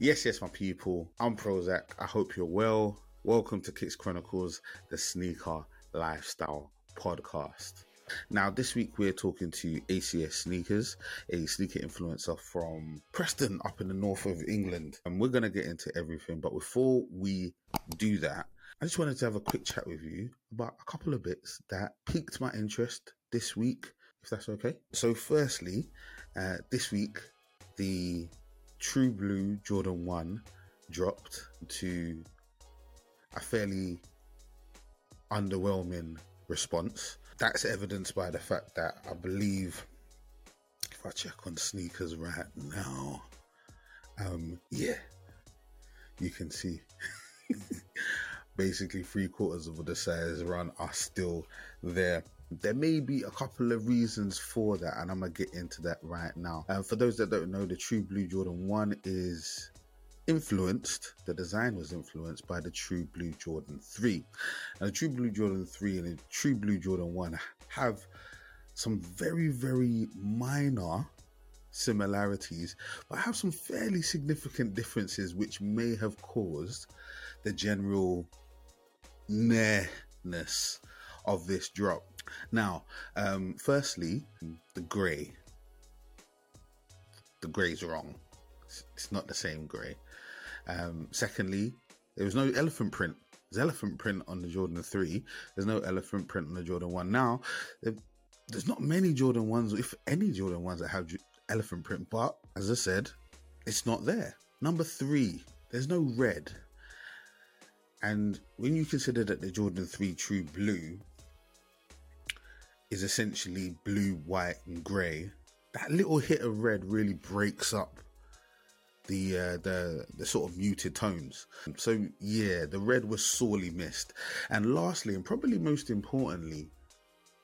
Yes, yes, my people. I'm Prozac. I hope you're well. Welcome to Kicks Chronicles, the sneaker lifestyle podcast. Now, this week we're talking to ACS Sneakers, a sneaker influencer from Preston up in the north of England. And we're going to get into everything. But before we do that, I just wanted to have a quick chat with you about a couple of bits that piqued my interest this week, if that's okay. So, firstly, uh, this week, the True Blue Jordan 1 dropped to a fairly underwhelming response. That's evidenced by the fact that I believe, if I check on sneakers right now, um, yeah, you can see basically three quarters of the size run are still there. There may be a couple of reasons for that, and I'm gonna get into that right now. And for those that don't know, the True Blue Jordan 1 is influenced, the design was influenced by the True Blue Jordan 3. And the True Blue Jordan 3 and the True Blue Jordan 1 have some very, very minor similarities, but have some fairly significant differences which may have caused the general nairness of this drop. Now, um, firstly, the grey. The grey's wrong. It's not the same grey. Um, secondly, there was no elephant print. There's elephant print on the Jordan 3. There's no elephant print on the Jordan 1. Now, there's not many Jordan 1s, if any Jordan 1s that have elephant print, but as I said, it's not there. Number three, there's no red. And when you consider that the Jordan 3 True Blue is essentially blue, white, and grey, that little hit of red really breaks up the uh, the the sort of muted tones. So yeah, the red was sorely missed. And lastly, and probably most importantly,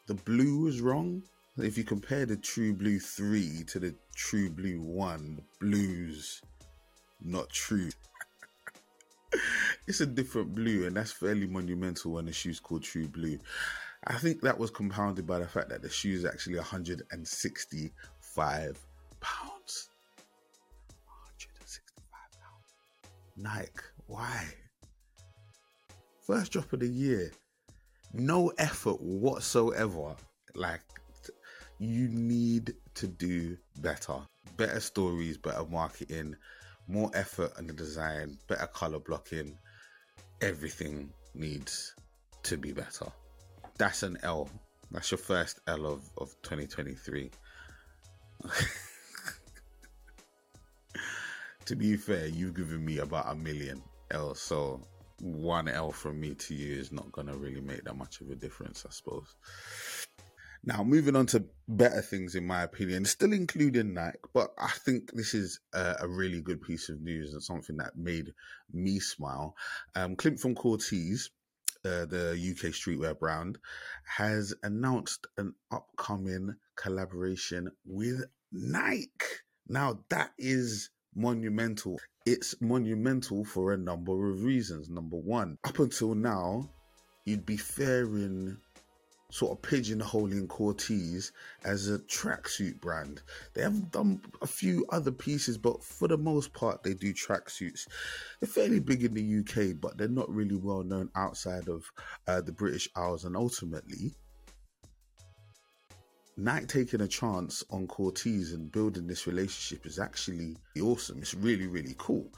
the blue was wrong. If you compare the True Blue 3 to the True Blue 1, the blue's not true. it's a different blue, and that's fairly monumental when the shoe's called True Blue. I think that was compounded by the fact that the shoe is actually 165 pounds. 165 pounds. Nike, why? First drop of the year, no effort whatsoever. Like, you need to do better. Better stories, better marketing, more effort on the design, better color blocking. Everything needs to be better that's an L. That's your first L of, of 2023. to be fair, you've given me about a million L, so one L from me to you is not going to really make that much of a difference, I suppose. Now, moving on to better things, in my opinion, still including Nike, but I think this is a, a really good piece of news and something that made me smile. Um, Clint from Corteiz the UK streetwear brand, has announced an upcoming collaboration with Nike. Now, that is monumental. It's monumental for a number of reasons. Number one, up until now, you'd be faring sort of pigeonholing Corteiz as a tracksuit brand. They have done a few other pieces, but for the most part, they do tracksuits. They're fairly big in the UK, but they're not really well known outside of uh, the British Isles. And ultimately, Nike taking a chance on Corteiz and building this relationship is actually awesome. It's really, really cool.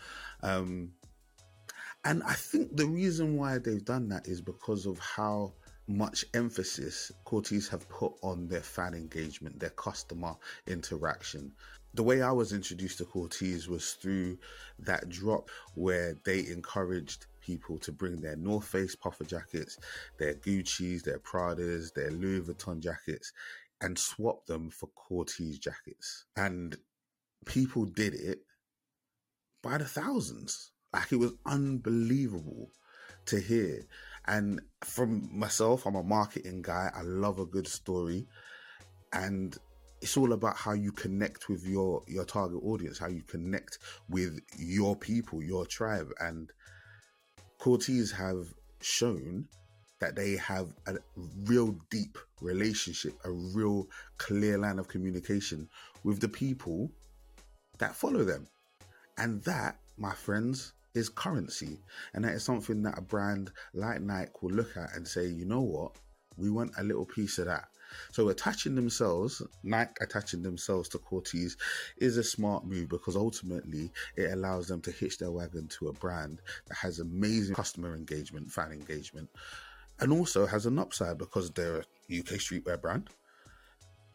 Um, and I think the reason why they've done that is because of how much emphasis Corteiz have put on their fan engagement, their customer interaction. The way I was introduced to Corteiz was through that drop where they encouraged people to bring their North Face puffer jackets, their Gucci's, their Pradas, their Louis Vuitton jackets, and swap them for Corteiz jackets. And people did it by the thousands. Like it was unbelievable to hear. And from myself, I'm a marketing guy. I love a good story. And it's all about how you connect with your your target audience, how you connect with your people, your tribe. And Corteiz have shown that they have a real deep relationship, a real clear line of communication with the people that follow them. And that my friends, is currency. And that is something that a brand like Nike will look at and say, you know what? We want a little piece of that. So attaching themselves, Nike attaching themselves to Corteiz is a smart move because ultimately it allows them to hitch their wagon to a brand that has amazing customer engagement, fan engagement, and also has an upside because they're a UK streetwear brand.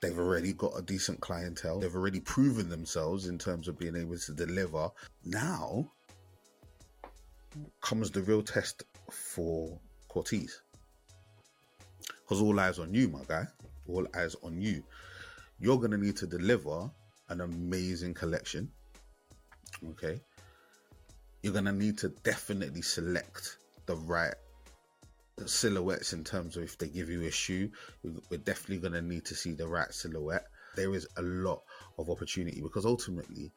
They've already got a decent clientele. They've already proven themselves in terms of being able to deliver. Now comes the real test for Corteiz. Because all eyes on you, my guy. All eyes on you. You're going to need to deliver an amazing collection. Okay. You're going to need to definitely select the right silhouettes in terms of if they give you a shoe, we're definitely going to need to see the right silhouette. There is a lot of opportunity because ultimately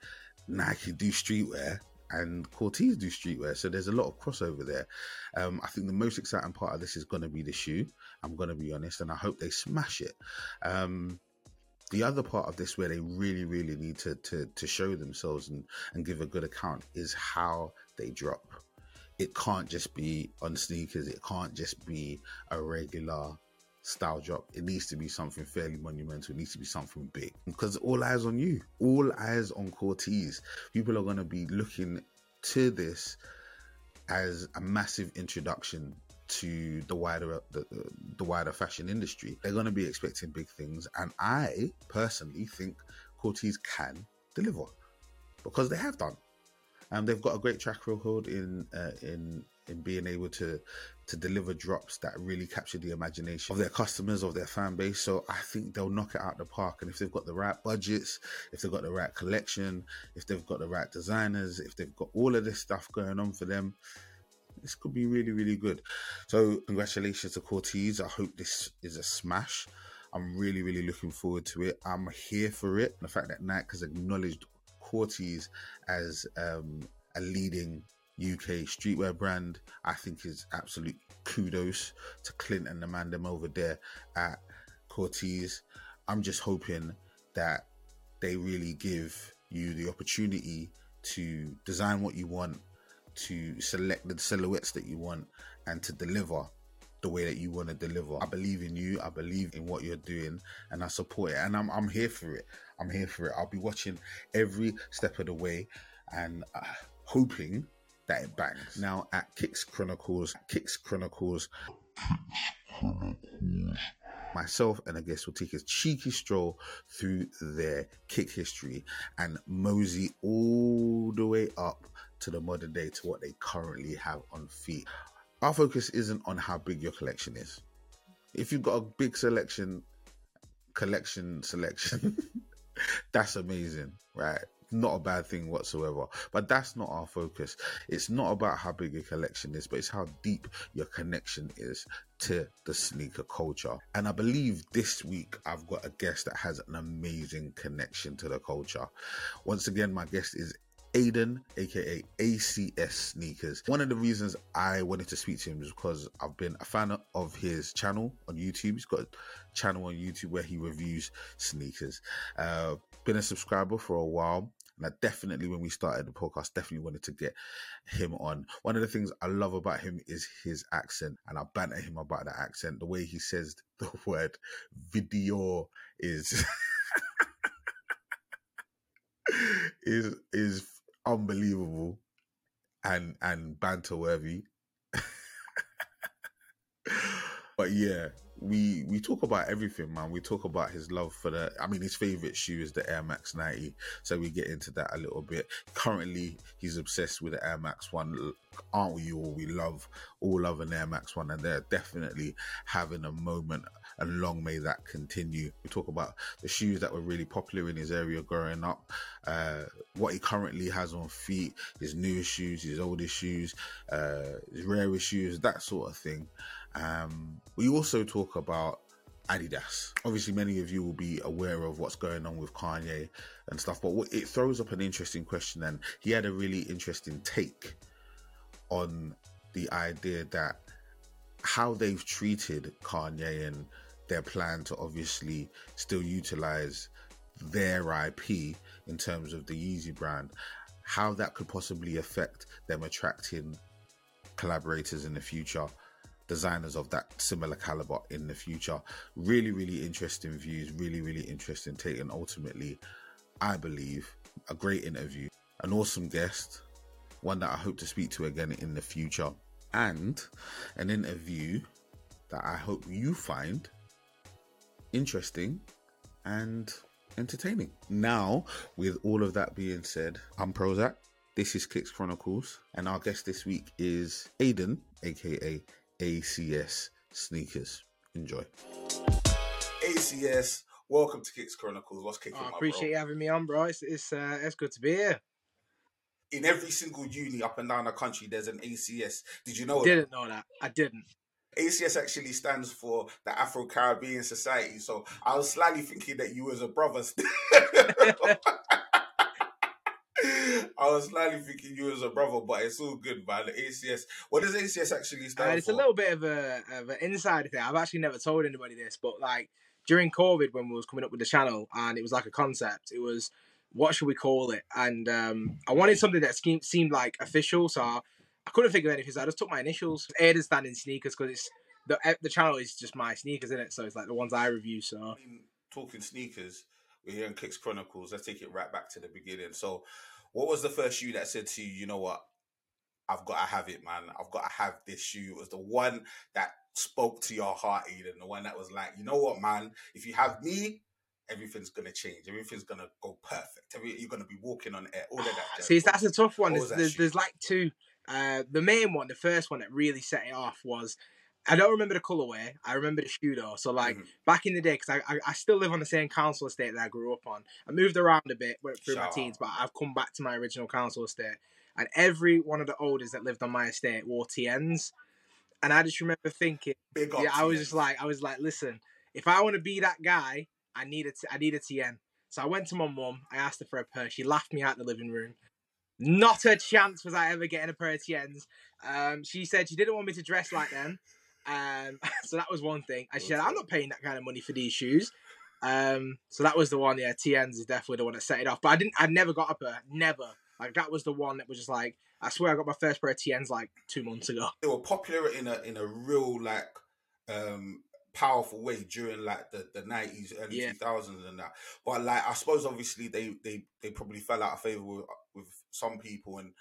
Nike do streetwear and Corteiz do streetwear, so there's a lot of crossover there. Um, I think the most exciting part of this is going to be the shoe. I'm going to be honest, and I hope they smash it. Um, the other part of this where they really, really need to to, to show themselves and, and give a good account is how they drop it can't just be on sneakers. It can't just be a regular style drop. It needs to be something fairly monumental. It needs to be something big because all eyes on you, all eyes on Corteiz. People are going to be looking to this as a massive introduction to the wider the, the wider fashion industry. They're going to be expecting big things, and I personally think Corteiz can deliver because they have done. Um, they've got a great track record in uh, in in being able to to deliver drops that really capture the imagination of their customers, of their fan base. So I think they'll knock it out the park. And if they've got the right budgets, if they've got the right collection, if they've got the right designers, if they've got all of this stuff going on for them, this could be really, really good. So congratulations to Corteiz. I hope this is a smash. I'm really, really looking forward to it. I'm here for it. The fact that Nike has acknowledged Corteiz as um, a leading UK streetwear brand, I think is absolute kudos to Clint and the man them over there at Corteiz. I'm just hoping that they really give you the opportunity to design what you want, to select the silhouettes that you want, and to deliver the way that you want to deliver. I believe in you. I believe in what you're doing, and I support it. And I'm I'm here for it. I'm here for it. I'll be watching every step of the way, and uh, hoping that it bangs. Now at Kicks Chronicles, Kicks Chronicles. Myself and a guest will take a cheeky stroll through their kick history and mosey all the way up to the modern day to what they currently have on feet. Our focus isn't on how big your collection is. If you've got a big selection, collection selection, that's amazing, right? Not a bad thing whatsoever. But that's not our focus. It's not about how big your collection is, but it's how deep your connection is to the sneaker culture. And I believe this week I've got a guest that has an amazing connection to the culture. Once again, my guest is Aiden, aka ACS Sneakers. One of the reasons I wanted to speak to him is because I've been a fan of his channel on YouTube. He's got a channel on YouTube where he reviews sneakers. Uh, been a subscriber for a while. And I definitely, when we started the podcast, definitely wanted to get him on. One of the things I love about him is his accent, and I banter him about that accent. The way he says the word video is is is unbelievable and and banter worthy. but yeah, we we talk about everything, man. We talk about his love for the. I mean, his favorite shoe is the Air Max 90, so we get into that a little bit. Currently, he's obsessed with the Air Max One. Aren't we all? We love all love an Air Max One, and they're definitely having a moment and long may that continue. We talk about the shoes that were really popular in his area growing up, uh, what he currently has on feet, his newest shoes, his oldest shoes, uh, his rarest shoes, that sort of thing. Um, we also talk about Adidas. Obviously, many of you will be aware of what's going on with Kanye and stuff, but it throws up an interesting question. And he had a really interesting take on the idea that how they've treated Kanye and their plan to obviously still utilize their IP in terms of the Yeezy brand. how that could possibly affect them attracting collaborators in the future, designers of that similar caliber in the future. Really, really interesting views, really, really interesting take, and ultimately, I believe a great interview, an awesome guest, one that I hope to speak to again in the future, and an interview that I hope you find interesting and entertaining. Now, with all of that being said, I'm Prozac. This is Kicks Chronicles, and our guest this week is Aiden, aka ACS Sneakers. Enjoy. ACS, welcome to Kicks Chronicles. What's kicking? I oh, appreciate you having me on, bro. It's it's, uh, it's good to be here. In every single uni up and down the country, there's an ACS. Did you know? I didn't that? know that. I didn't. ACS actually stands for the Afro Caribbean Society. So I was slightly thinking that you was a brother. I was slightly thinking you was a brother, but it's all good, man. The ACS. What does ACS actually stand uh, it's for? It's a little bit of a of an inside thing. I've actually never told anybody this, but like during COVID, when we was coming up with the channel, and it was like a concept. It was what should we call it? And um, I wanted something that seemed like official, so. I, I couldn't think of anything, so I just took my initials. Aiden standing sneakers because it's the eh, the channel is just my sneakers in it, so it's like the ones I review. So talking sneakers, we're here in Kicks Chronicles. Let's take it right back to the beginning. So, what was the first shoe that said to you, you know what, I've got to have it, man. I've got to have this shoe. It was the one that spoke to your heart, Eden. The one that was like, you know what, man, if you have me, everything's gonna change. Everything's gonna go perfect. Every, you're gonna be walking on air. All of that. See, that's a tough one. There's, there's, there's, like two. Uh, the main one, the first one that really set it off was I don't remember the colorway. I remember the shoe though. So like mm-hmm. back in the day, because I, I, I still live on the same council estate that I grew up on. I moved around a bit went through Shout my teens, but I've come back to my original council estate. And every one of the olders that lived on my estate wore TNs. And I just remember thinking, yeah, I was just like, I was like, listen, if I want to be that guy, I need a, t- I need a TN. So I went to my mum. I asked her for a pair. She laughed me out of the living room. Not a chance was I ever getting a pair of TNs. Um, she said she didn't want me to dress like them. Um, so that was one thing. I said, I'm not paying that kind of money for these shoes. Um, so that was the one. Yeah, TNs is definitely the one that set it off. But I didn't. I never got a pair. Never. Like that was the one that was just like. I swear I got my first pair of TNs like two months ago. They were popular in a in a real like um powerful way during like the the nineties, early two thousands, and that. But like I suppose obviously they they they probably fell out of favor with with some people and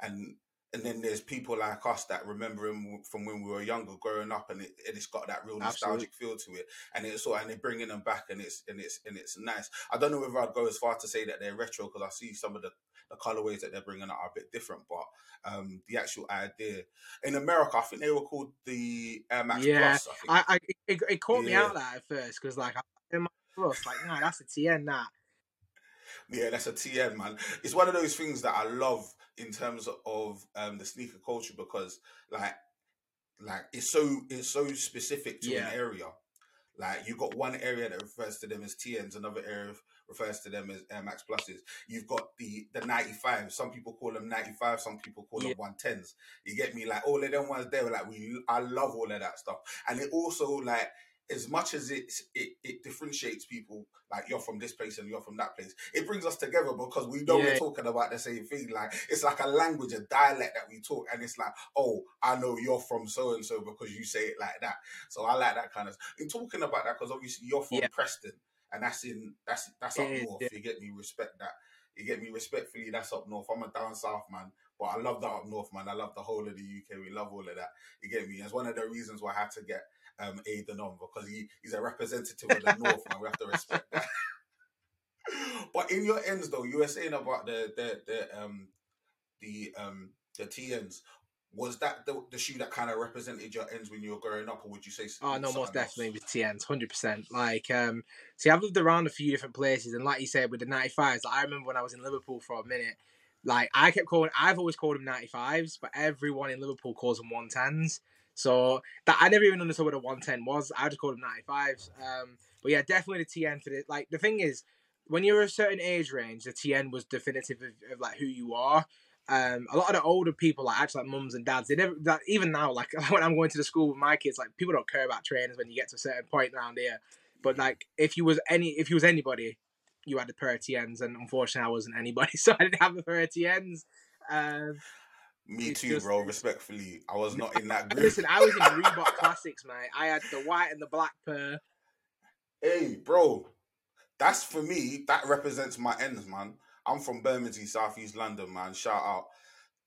and and then there's people like us that remember him from when we were younger, growing up, and, it, and it's got that real nostalgic Absolutely. feel to it. And it's sort and they're bringing them back, and it's and it's and it's nice. I don't know whether I'd go as far to say that they're retro because I see some of the the colorways that they're bringing out are a bit different, but um, the actual idea in America, I think they were called the Air Max yeah, Plus. I, I, I it, it, caught yeah. me out that at first because like in my plus, like no, that's a TN that. Yeah, that's a TN, man. It's one of those things that I love in terms of um, the sneaker culture because like like it's so it's so specific to yeah. an area. Like you got one area that refers to them as TNs, another area refers to them as Air Max Pluses. You've got the the 95. Some people call them 95, some people call yeah. them 110s. You get me? Like all of them ones there, like we I love all of that stuff. And it also like as much as it, it it differentiates people, like you're from this place and you're from that place, it brings us together because we know yeah. we're talking about the same thing. Like it's like a language, a dialect that we talk, and it's like, oh, I know you're from so and so because you say it like that. So I like that kind of. In talking about that, because obviously you're from yeah. Preston, and that's in that's that's up north. Yeah. You get me respect that. You get me respectfully. That's up north. I'm a down south man, but I love that up north man. I love the whole of the UK. We love all of that. You get me? It's one of the reasons why I had to get um, Aiden on because he, he's a representative of the North, and we have to respect that. but in your ends, though, you were saying about the the the um the um the TNs. Was that the, the shoe that kind of represented your ends when you were growing up, or would you say? Oh no, most definitely with TNs, hundred percent. Like, um, see, I've lived around a few different places, and like you said, with the ninety fives, like, I remember when I was in Liverpool for a minute. Like I kept calling, I've always called them ninety fives, but everyone in Liverpool calls them one tens. So that I never even understood what a 110 was. I just called them 95s. Um, but yeah, definitely the TN for the like. The thing is, when you're a certain age range, the TN was definitive of, of like who you are. Um, a lot of the older people, like actually like mums and dads, they never that, even now, like when I'm going to the school with my kids, like people don't care about trainers when you get to a certain point around here. But like if you was any if you was anybody, you had a pair of TNs, and unfortunately, I wasn't anybody, so I didn't have a pair of TNs. Um, Me too, just, bro. Respectfully, I was not in that group. Listen, I was in Reebok Classics, mate. I had the white and the black pair. Hey, bro, that's for me. That represents my ends, man. I'm from Bermondsey, Southeast London, man. Shout out.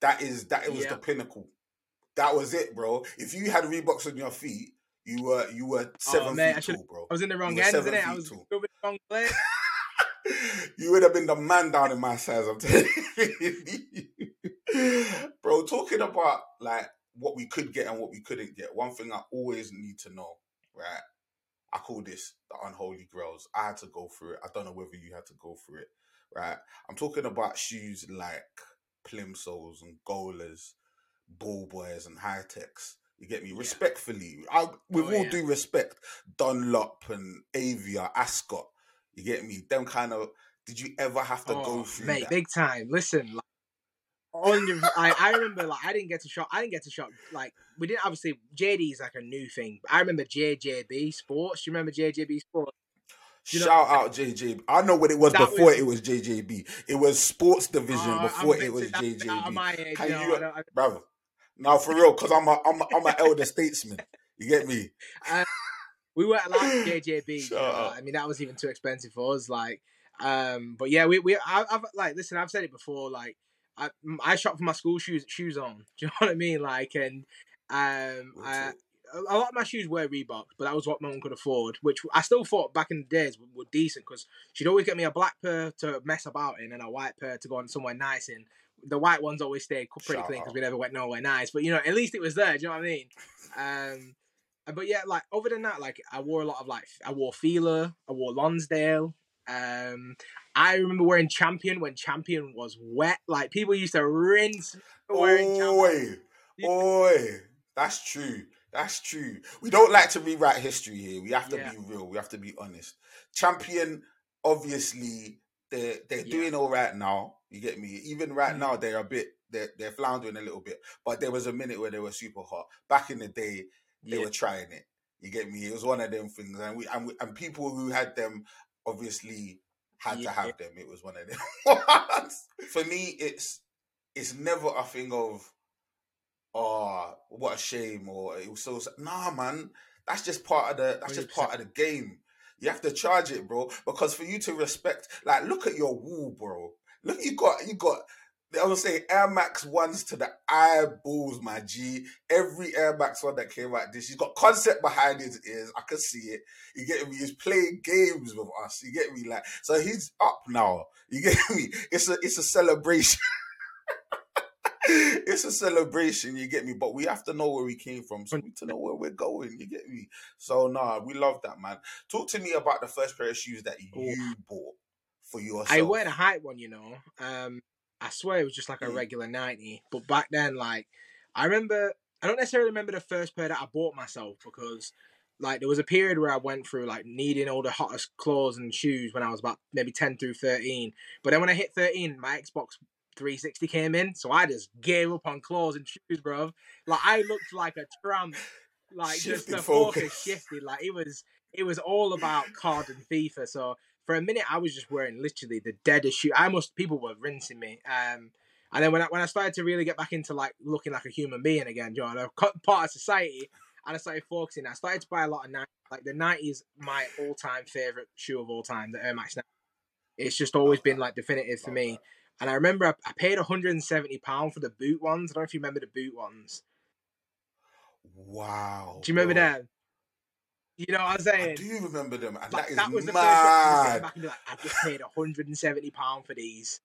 That is that. It was yeah. the pinnacle. That was it, bro. If you had Reeboks on your feet, you were you were oh, seven oh, man, feet tall, bro. I was in the wrong end, didn't it? I was over the wrong place. you would have been the man down in my size. I'm telling you, bro. Talking about like what we could get and what we couldn't get. One thing I always need to know, right? I call this the unholy grails. I had to go through it. I don't know whether you had to go through it, right? I'm talking about shoes like plimsolls and golas, ball boys and Hi-Tecs. You get me? Yeah. Respectfully, I, with oh, all yeah. due respect, Dunlop and Avia, Ascot. You get me? Them kind of. Did you ever have to oh, go through mate, that? big time. Listen, like, on your, I, I remember like I didn't get to shop. I didn't get to shop. Like we didn't obviously. JD is like a new thing. I remember JJB Sports. Do you remember JJB Sports? You know, Shout out JJB. I know what it was before was, it was JJB. It was Sports Division uh, before it was JJB. Age, Can no, you, brother? Now for real, because I'm a I'm a, I'm an elder statesman. You get me? Uh, we weren't allowed JJB. I mean, that was even too expensive for us. Like, um, but yeah, we we I, have like listen. I've said it before. Like, I I shop for my school shoes shoes on. Do you know what I mean? Like, and um, I, a lot of my shoes were Reebok, but that was what my mum could afford, which I still thought back in the days were, were decent because she'd always get me a black pair to mess about in and a white pair to go on somewhere nice in. The white ones always stayed pretty Shut clean because we never went nowhere nice, but you know, at least it was there. Do you know what I mean? Um, but yeah, like other than that, like I wore a lot of like I wore Fila, I wore Lonsdale. Um, I remember wearing Champion when Champion was wet. Like people used to rinse wearing Oi, oi, that's true. That's true. We don't like to rewrite history here. We have to yeah. be real. We have to be honest. Champion, obviously, they're they're yeah. doing all right now. You get me? Even right mm. now, they're a bit they're they're floundering a little bit. But there was a minute where they were super hot. Back in the day, they yeah. were trying it. You get me? It was one of them things, and we and, we, and people who had them obviously had to have them. It was one of them. For me, it's it's never a thing of oh, what a shame, or it was so nah, man. That's just part of the. That's just part of the game. You have to charge it, bro. Because for you to respect, like, look at your wall, bro. Look, you got, you got. I was saying Air Max ones to the eyeballs, my G. Every Air Max one that came out this, he's got concept behind his ears. I can see it. You get me? He's playing games with us. You get me? Like, so he's up now. You get me? It's a, it's a celebration. it's a celebration, you get me. But we have to know where we came from, so we need to know where we're going. You get me. So nah, we love that, man. Talk to me about the first pair of shoes that you bought for yourself. I wear a height one, you know. Um, I swear it was just like a mm. regular ninety, but back then, like, I remember. I don't necessarily remember the first pair that I bought myself because like there was a period where I went through like needing all the hottest clothes and shoes when I was about maybe 10 through 13. But then when I hit 13, my Xbox 360 came in, so I just gave up on clothes and shoes, bro. Like I looked like a tramp. Like just the focus. focus shifted. Like it was it was all about COD and FIFA. So for a minute I was just wearing literally the deadest shoe. I must people were rinsing me. Um and then when I when I started to really get back into like looking like a human being again, John, a part of society, and I started focusing, I started to buy a lot of 90s. Like the 90s, my all time favorite shoe of all time, the Air Max 90. It's just always been like definitive for me. And I remember I, I paid 170 pound for the boot ones. I don't know if you remember the boot ones. Wow. Do you remember bro. them? You know what I'm saying? I do remember them, and like, that, that was mad. the first like, I just paid 170 pound for these.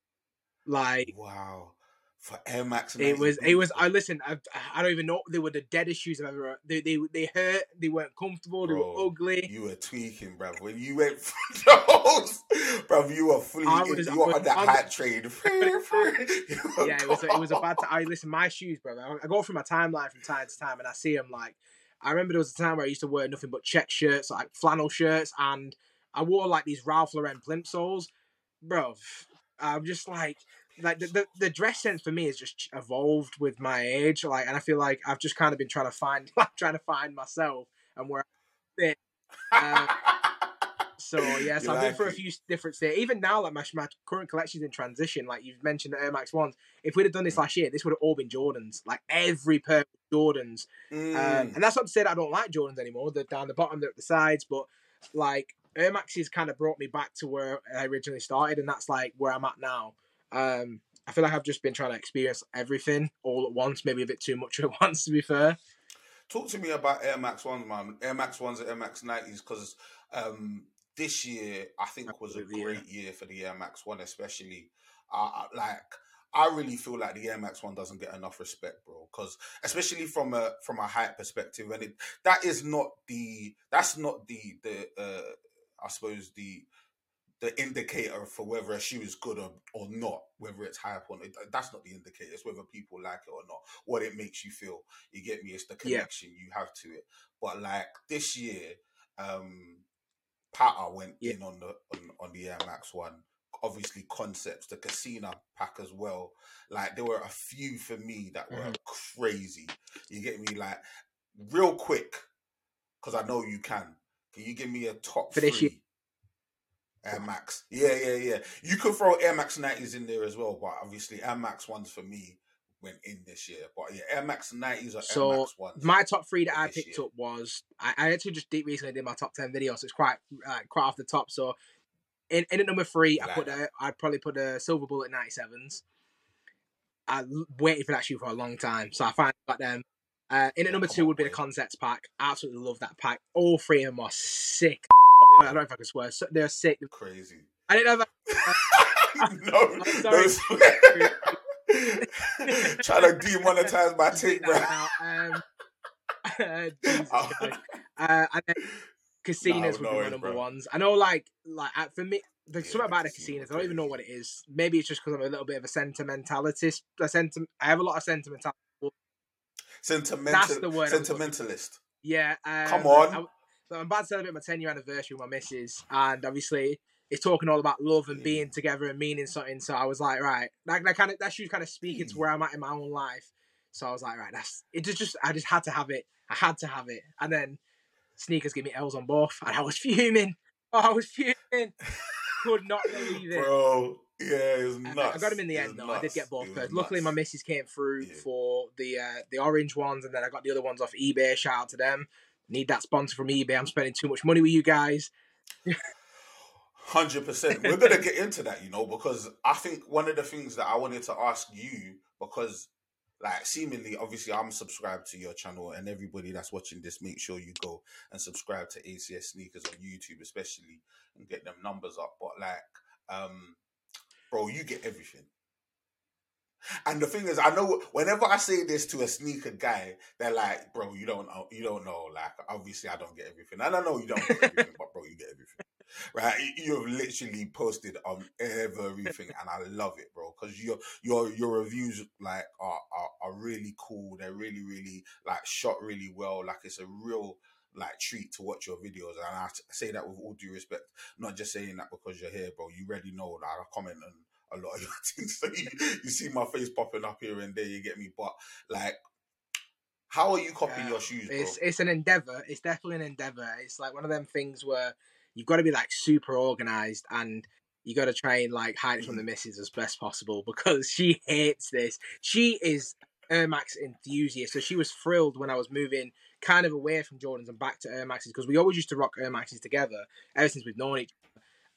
Like, wow for Air Max. It was. It was. I listen. I, I don't even know. They were the deadest shoes I've ever. They they they hurt. They weren't comfortable. Bro, they were ugly. You were tweaking, bro. When you went for those, bro, you were fully. Was, you were on that hat train. yeah, it was. It was a bad. I listen. My shoes, bro. I, I go through my timeline from time to time, and I see them like. I remember there was a time where I used to wear nothing but check shirts, like flannel shirts, and I wore like these Ralph Lauren plimsolls, bro. I'm just like like the, the, the dress sense for me has just evolved with my age like and i feel like i've just kind of been trying to find like trying to find myself and where i fit So yes, I've been for a few different states. Even now, like my, my current collection's in transition. Like you've mentioned the Air Max ones. If we'd have done this last year, this would have all been Jordans. Like every pair of Jordans. Um, mm. Um, and that's not to say that I don't like Jordans anymore. They're down the bottom, they're at the sides. But like Air Maxes kind of brought me back to where I originally started, and that's like where I'm at now. Um, I feel like I've just been trying to experience everything all at once, maybe a bit too much at once, to be fair. Talk to me about Air Max Ones, man. Air Max Ones and Air Max 90s, because um, this year I think was a great year for the Air Max One, especially. Uh, like I really feel like the Air Max One doesn't get enough respect, bro. Because especially from a from a height perspective, and it that is not the that's not the the uh, I suppose the the indicator for whether a shoe is good or, or not, whether it's hype or not. That's not the indicator. It's whether people like it or not. What it makes you feel. You get me? It's the connection yeah. you have to it. But like this year, um, Patta went yeah. in on the on, on the Air Max one. Obviously, concepts, the Casino pack as well. Like there were a few for me that were mm-hmm. crazy. You get me? Like real quick, because I know you can. Can you give me a top for three? Air Max. Yeah, yeah, yeah. You could throw Air Max 90s in there as well, but obviously Air Max ones for me went in this year. But yeah, Air Max 90s or so Air Max ones. My top three that I picked year. up was I, I, actually just deep recently did my top 10 video, so it's quite uh, quite off the top. So in, in at number three, I, I put a, I'd probably put a Silver Bullet 97s. I waited for that shoe for a long time, so I finally got them. Uh, in at number two would be the concepts pack. I Absolutely love that pack. All three of them are sick. I don't know if I can swear. So they're sick. Crazy. I didn't know. If no, I'm sorry. Trying to demonetize my take, bro. Um, uh, uh, and then casinos no, would be my number bro. ones. I know, like, like for me, there's yeah, something about the casinos. I don't even know what it is. Maybe it's just because I'm a little bit of a sentimentalist. A senti- I have a lot of sentimental. Sentimental. That's the word. Sentimentalist. Yeah. Um, Come on. I, so I'm about to celebrate my 10 year anniversary with my missus, and obviously it's talking all about love and being together and meaning something. So I was like, right, that, that kind of that should kind of speaking to mm. where I'm at in my own life. So I was like, right, that's it. Just, I just had to have it. I had to have it, and then sneakers give me L's on both, and I was fuming. Oh, I was fuming. Could not believe it, bro. Yeah, it was nuts. I, got them in the end though. Nuts. I did get both pairs. Luckily, my missus came through yeah. for the uh, the orange ones, and then I got the other ones off eBay. Shout out to them. Need that sponsor from eBay. I'm spending too much money with you guys. Hundred percent. We're gonna get into that, you know, because I think one of the things that I wanted to ask you, because like seemingly, obviously, I'm subscribed to your channel, and everybody that's watching this, make sure you go and subscribe to ACS Sneakers on YouTube, especially, and get them numbers up. But like, um, bro, you get everything. And the thing is, I know whenever I say this to a sneaker guy, they're like, "Bro, you don't know, you don't know." Like, obviously, I don't get everything, and I know you don't get everything, but bro, you get everything, right? You've literally posted on everything, and I love it, bro, because your your your reviews like are, are are really cool. They're really really like shot really well. Like it's a real like treat to watch your videos, and I say that with all due respect, not just saying that because you're here, bro. You already know that I comment on a lot of your things. So you, you see my face popping up here and there, you get me. But like, how are you copying yeah, your shoes? Bro? It's it's an endeavor. It's definitely an endeavor. It's like one of them things where you've got to be like super organized and you got to try and like hide it from the mm-hmm. missus as best possible because she hates this. She is Air Max enthusiast, so she was thrilled when I was moving kind of away from Jordans and back to Air Maxes because we always used to rock Air Maxes together ever since we've known each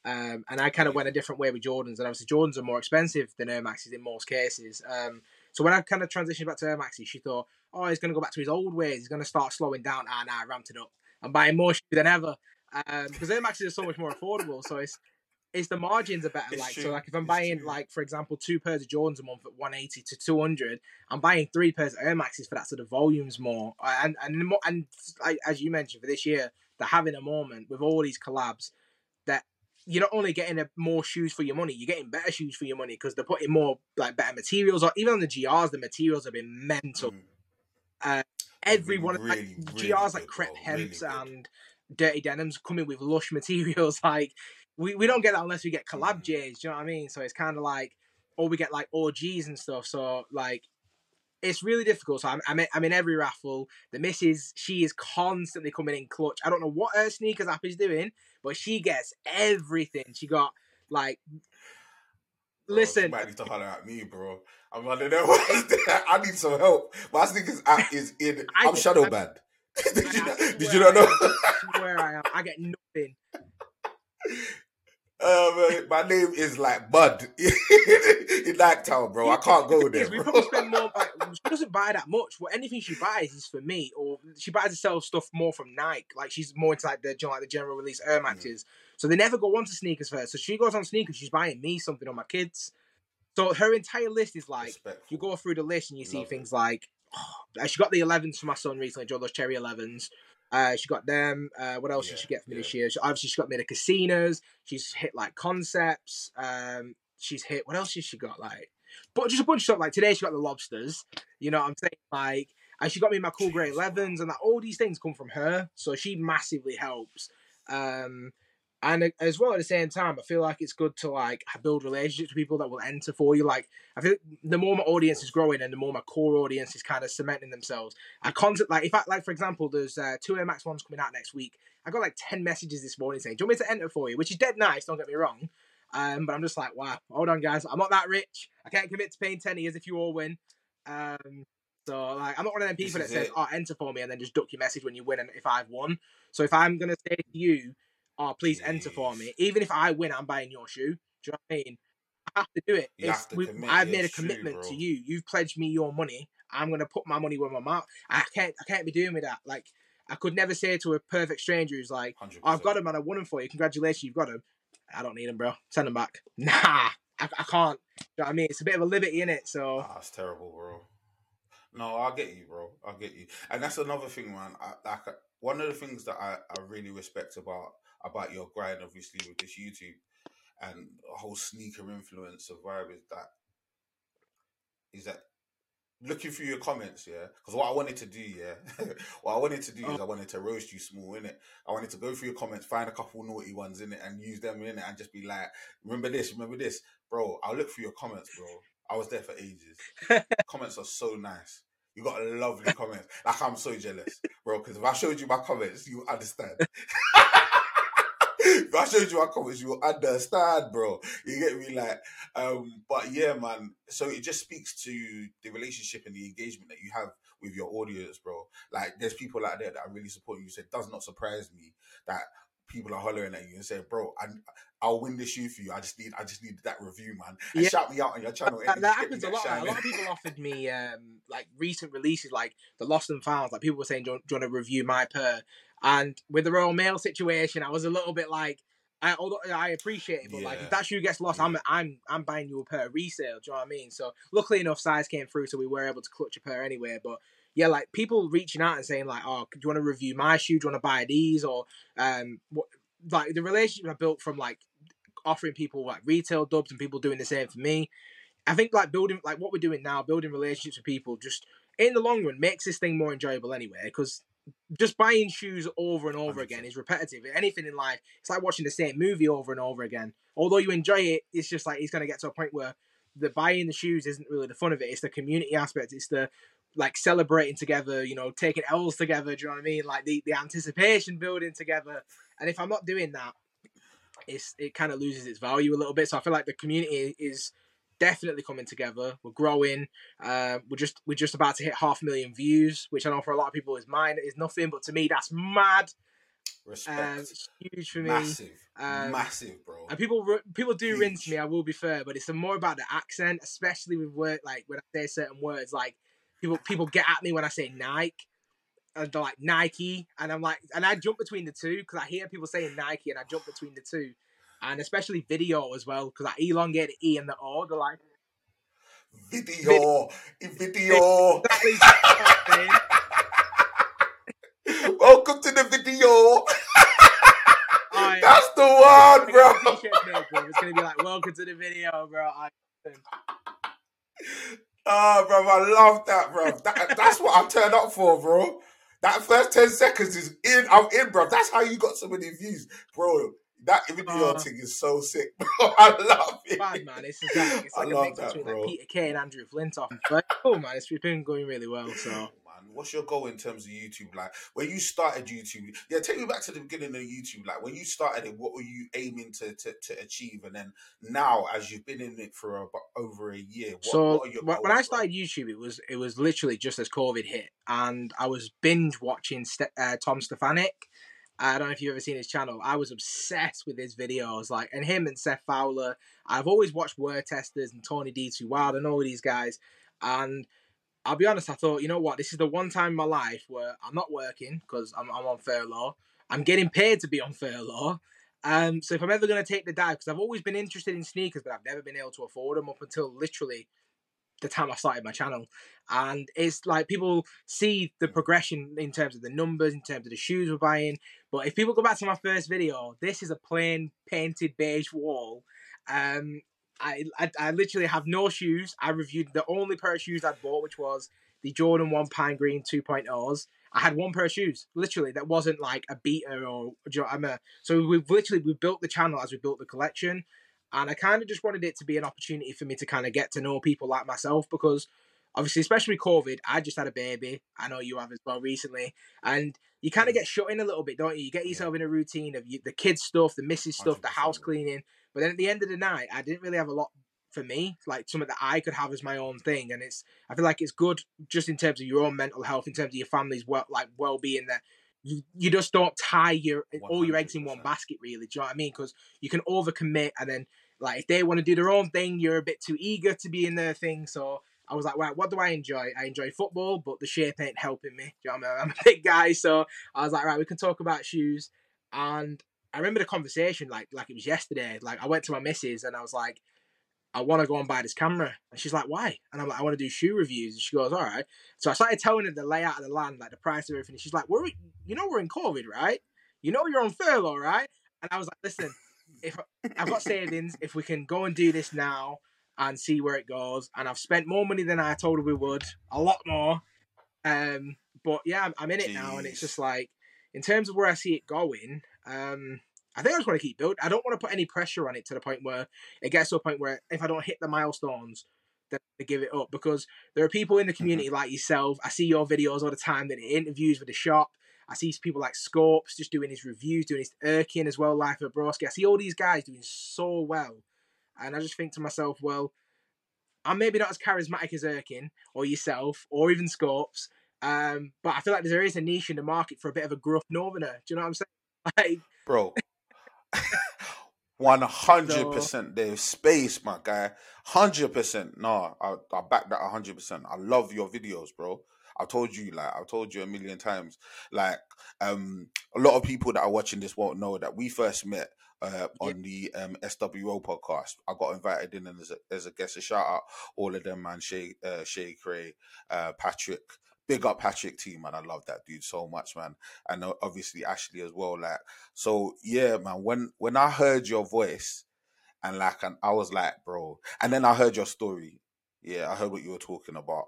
um, and I kind of went a different way with Jordans, and obviously Jordans are more expensive than Air Maxes in most cases. Um, so when I kind of transitioned back to Air Maxes, she thought, "Oh, he's going to go back to his old ways. He's going to start slowing down." Ah, nah, I ramped it up. I'm buying more shoes than ever because um, Air Maxes are so much more affordable. So it's it's the margins are better. It's like true. so, like if I'm it's buying true. like for example two pairs of Jordans a month at 180 to 200, I'm buying three pairs of Air Maxes for that sort of volumes more. And and and, and as you mentioned for this year, they're having a moment with all these collabs you're not only getting a, more shoes for your money, you're getting better shoes for your money because they're putting more like better materials. Or even on the GRs, the materials have been mental. Mm. Uh, every one really, like really GRs like crepe hemps really and dirty denims coming with lush materials. Like we, we don't get that unless we get collab mm. J's. Do you know what I mean? So it's kind of like, or we get like OGs and stuff. So like, it's really difficult. So I'm, I'm, in, I'm in every raffle. The missus, she is constantly coming in clutch. I don't know what her sneakers app is doing, but she gets everything. She got like, bro, listen, might need to eh, holler at me, bro. I'm running there. Eh, I need some help. My sneakers app is in. I, am shadow banned. did, you, did you not know? Where I am, I get nothing. Um, my name is like Bud in Town, bro. I can't go there. We probably spend more. Like, she doesn't buy that much. Well, anything she buys is for me, or she buys sells stuff more from Nike. Like she's more into like the like the general release Air. Maxes. So they never go on to sneakers first. So she goes on sneakers. She's buying me something on my kids. So her entire list is like Respectful. you go through the list and you see Love things it. like oh, she got the 11s for my son recently, Joe those cherry 11s. Uh, she got them. Uh, what else yeah, did she get for me yeah. this year? Obviously, she got me the casinos. She's hit like concepts. Um, she's hit. What else has she got? Like, but just a bunch of stuff. Like today, she got the lobsters. You know what I'm saying? Like, and she got me my cool grey 11s, and that all these things come from her. So she massively helps. Um, and as well at the same time, I feel like it's good to like build relationships with people that will enter for you. Like I feel the more my audience is growing and the more my core audience is kind of cementing themselves. I contact like if I like for example, there's uh, two Air Max ones coming out next week. I got like ten messages this morning saying, "Do you want me to enter for you?" Which is dead nice. Don't get me wrong. Um, but I'm just like, wow, hold on, guys. I'm not that rich. I can't commit to paying ten years if you all win. Um, so like, I'm not one of them people that says, it. "Oh, enter for me," and then just duck your message when you win and if I've won. So if I'm gonna say to you, oh, please enter for me. Even if I win, I'm buying your shoe. Do you know what I mean? I have to do it. To I've made a commitment to you. You've pledged me your money. I'm gonna put my money where my mouth. I can't. I can't be doing with that. Like I could never say to a perfect stranger who's like, oh, "I've got him and I won him for you. Congratulations, you've got him." I don't need him, bro. Send him back. Nah, I, I can't. You know what I mean? It's a bit of a liberty in it. So ah, oh, that's terrible, bro. No, I get you, bro. I get you, and that's another thing, man. I, like one of the things that I, I really respect about about your grind, obviously, with this YouTube and a whole sneaker influence of vibe is that is that looking through your comments, yeah. Because what I wanted to do, yeah, what I wanted to do is oh. I wanted to roast you small in it. I wanted to go through your comments, find a couple naughty ones in it, and use them in it, and just be like, "Remember this, remember this, bro." I'll look through your comments, bro. I was there for ages. comments are so nice. You got lovely comment. Like I'm so jealous, bro. Because if I showed you my comments, you understand. if I showed you my comments, you will understand, bro. You get me, like, um, but yeah, man. So it just speaks to the relationship and the engagement that you have with your audience, bro. Like, there's people out there that are really supporting you. So it does not surprise me that people are hollering at you and saying, "Bro, I, I'll win this shoe for you. I just need, I just need that review, man." And yeah. shout me out on your channel. That, that happens a lot. A lot of people offered me um, like recent releases, like the Lost and Found. Like people were saying, "Do you, do you want to review my pair?" And with the Royal Mail situation, I was a little bit like, I, although I appreciate it, but yeah. like if that shoe gets lost, yeah. I'm I'm I'm buying you a pair of resale. Do you know what I mean? So luckily enough, size came through, so we were able to clutch a pair anyway. But yeah, like people reaching out and saying like, "Oh, do you want to review my shoe? Do you want to buy these?" Or um, what? Like the relationship I built from like offering people like retail dubs and people doing the same for me. I think like building like what we're doing now, building relationships with people, just in the long run makes this thing more enjoyable anyway. Because just buying shoes over and over 100%. again is repetitive. Anything in life, it's like watching the same movie over and over again. Although you enjoy it, it's just like it's going to get to a point where the buying the shoes isn't really the fun of it. It's the community aspect. It's the like celebrating together, you know, taking L's together. Do you know what I mean? Like the, the anticipation building together. And if I'm not doing that, it's it kind of loses its value a little bit. So I feel like the community is definitely coming together. We're growing. Uh, we're just we're just about to hit half a million views, which I know for a lot of people is mine is nothing, but to me that's mad. Respect. Um, it's huge for me. Massive, um, massive, bro. And people people do huge. rinse me. I will be fair, but it's more about the accent, especially with word like when I say certain words. Like people people get at me when I say Nike. And they're like Nike, and I'm like, and I jump between the two because I hear people saying Nike, and I jump between the two and especially video as well because I elongate the E and the O. They're like video, video. Welcome to the video. That's the one, bro. It's gonna be like, welcome to the video, bro. I... Oh, bro, I love that, bro. That, that's what I turned up for, bro. That first 10 seconds is in. I'm in, bro. That's how you got so many views, bro that video uh, thing is so sick, bro. I love it. Bad man, it's like it's like I a mix that, between bro. like Peter Kay and Andrew Flintoff. But oh man, it's been going really well. So man, what's your goal in terms of YouTube? Like when you started YouTube, yeah, take me back to the beginning of YouTube. Like when you started it, what were you aiming to to, to achieve? And then now, as you've been in it for about over a year, what, so what when I started YouTube, it was it was literally just as COVID hit, and I was binge watching St- uh, Tom Stefanik. I don't know if you've ever seen his channel. I was obsessed with his videos, like, and him and Seth Fowler. I've always watched WearTesters and Tony D2 Wild and all these guys, and I'll be honest, I thought, you know what, this is the one time in my life where I'm not working because I'm, I'm on furlough. I'm getting paid to be on furlough. Um, so if I'm ever going to take the dive, because I've always been interested in sneakers, but I've never been able to afford them up until literally the time I started my channel. And it's like people see the progression in terms of the numbers, in terms of the shoes we're buying. But if people go back to my first video, this is a plain painted beige wall. Um, I, I, I literally have no shoes. I reviewed the only pair of shoes I bought, which was the Jordan One Pine Green 2.0s. I had one pair of shoes, literally, that wasn't like a beater or you know, a, so we've literally we built the channel as we built the collection, and I kind of just wanted it to be an opportunity for me to kind of get to know people like myself because obviously, especially with COVID, I just had a baby. I know you have as well recently, and you kind of get shut in a little bit, don't you? You get yourself in a routine of you, the kids stuff, the missus stuff, the house cleaning, but then at the end of the night, I didn't really have a lot for me, like something that I could have as my own thing. And it's I feel like it's good just in terms of your own mental health, in terms of your family's well like well being that you, you just don't tie your 100%. all your eggs in one basket really. Do you know what I mean? Because you can overcommit and then like if they want to do their own thing, you're a bit too eager to be in their thing. So I was like, right, what do I enjoy? I enjoy football, but the shape ain't helping me. Do you know what I mean? I'm a big guy, so I was like, right, we can talk about shoes. And I remember the conversation like like it was yesterday. Like I went to my missus and I was like, I want to go and buy this camera. And she's like, why? And I'm like, I want to do shoe reviews. And she goes, all right. So I started telling her the layout of the land, like the price of everything. She's like, we're, you know, we're in COVID, right? You know, you're on furlough, right? And I was like, listen, if I've got savings, if we can go and do this now and see where it goes. And I've spent more money than I told her we would, a lot more. Um, but yeah, I'm, I'm in it Jeez. now, and it's just like, in terms of where I see it going, um, I think I just want to keep building. I don't want to put any pressure on it to the point where it gets to a point where if I don't hit the milestones, then I give it up. Because there are people in the mm-hmm. community mm-hmm. like yourself. I see your videos all the time, that interviews with the shop. I see people like Scopes just doing his reviews, doing his Erkin as well, Life of Broski. I see all these guys doing so well. And I just think to myself, well, I'm maybe not as charismatic as Erkin or yourself or even Scopes. Um, but I feel like there is a niche in the market for a bit of a gruff northerner. Do you know what I'm saying? Like, bro. One hundred percent. There's space, my guy. Hundred percent. No, I, I back that hundred percent. I love your videos, bro. I told you, like, I told you a million times. Like, um, a lot of people that are watching this won't know that we first met uh, on the um, SWO podcast. I got invited in as a, as a guest. A shout out all of them, man. Shay, uh, Shay Cray, uh, Patrick, big up Patrick team, man. I love that dude so much, man. And uh, obviously Ashley as well. Like, so yeah, man. When when I heard your voice, and like, and I was like, bro. And then I heard your story. Yeah, I heard what you were talking about.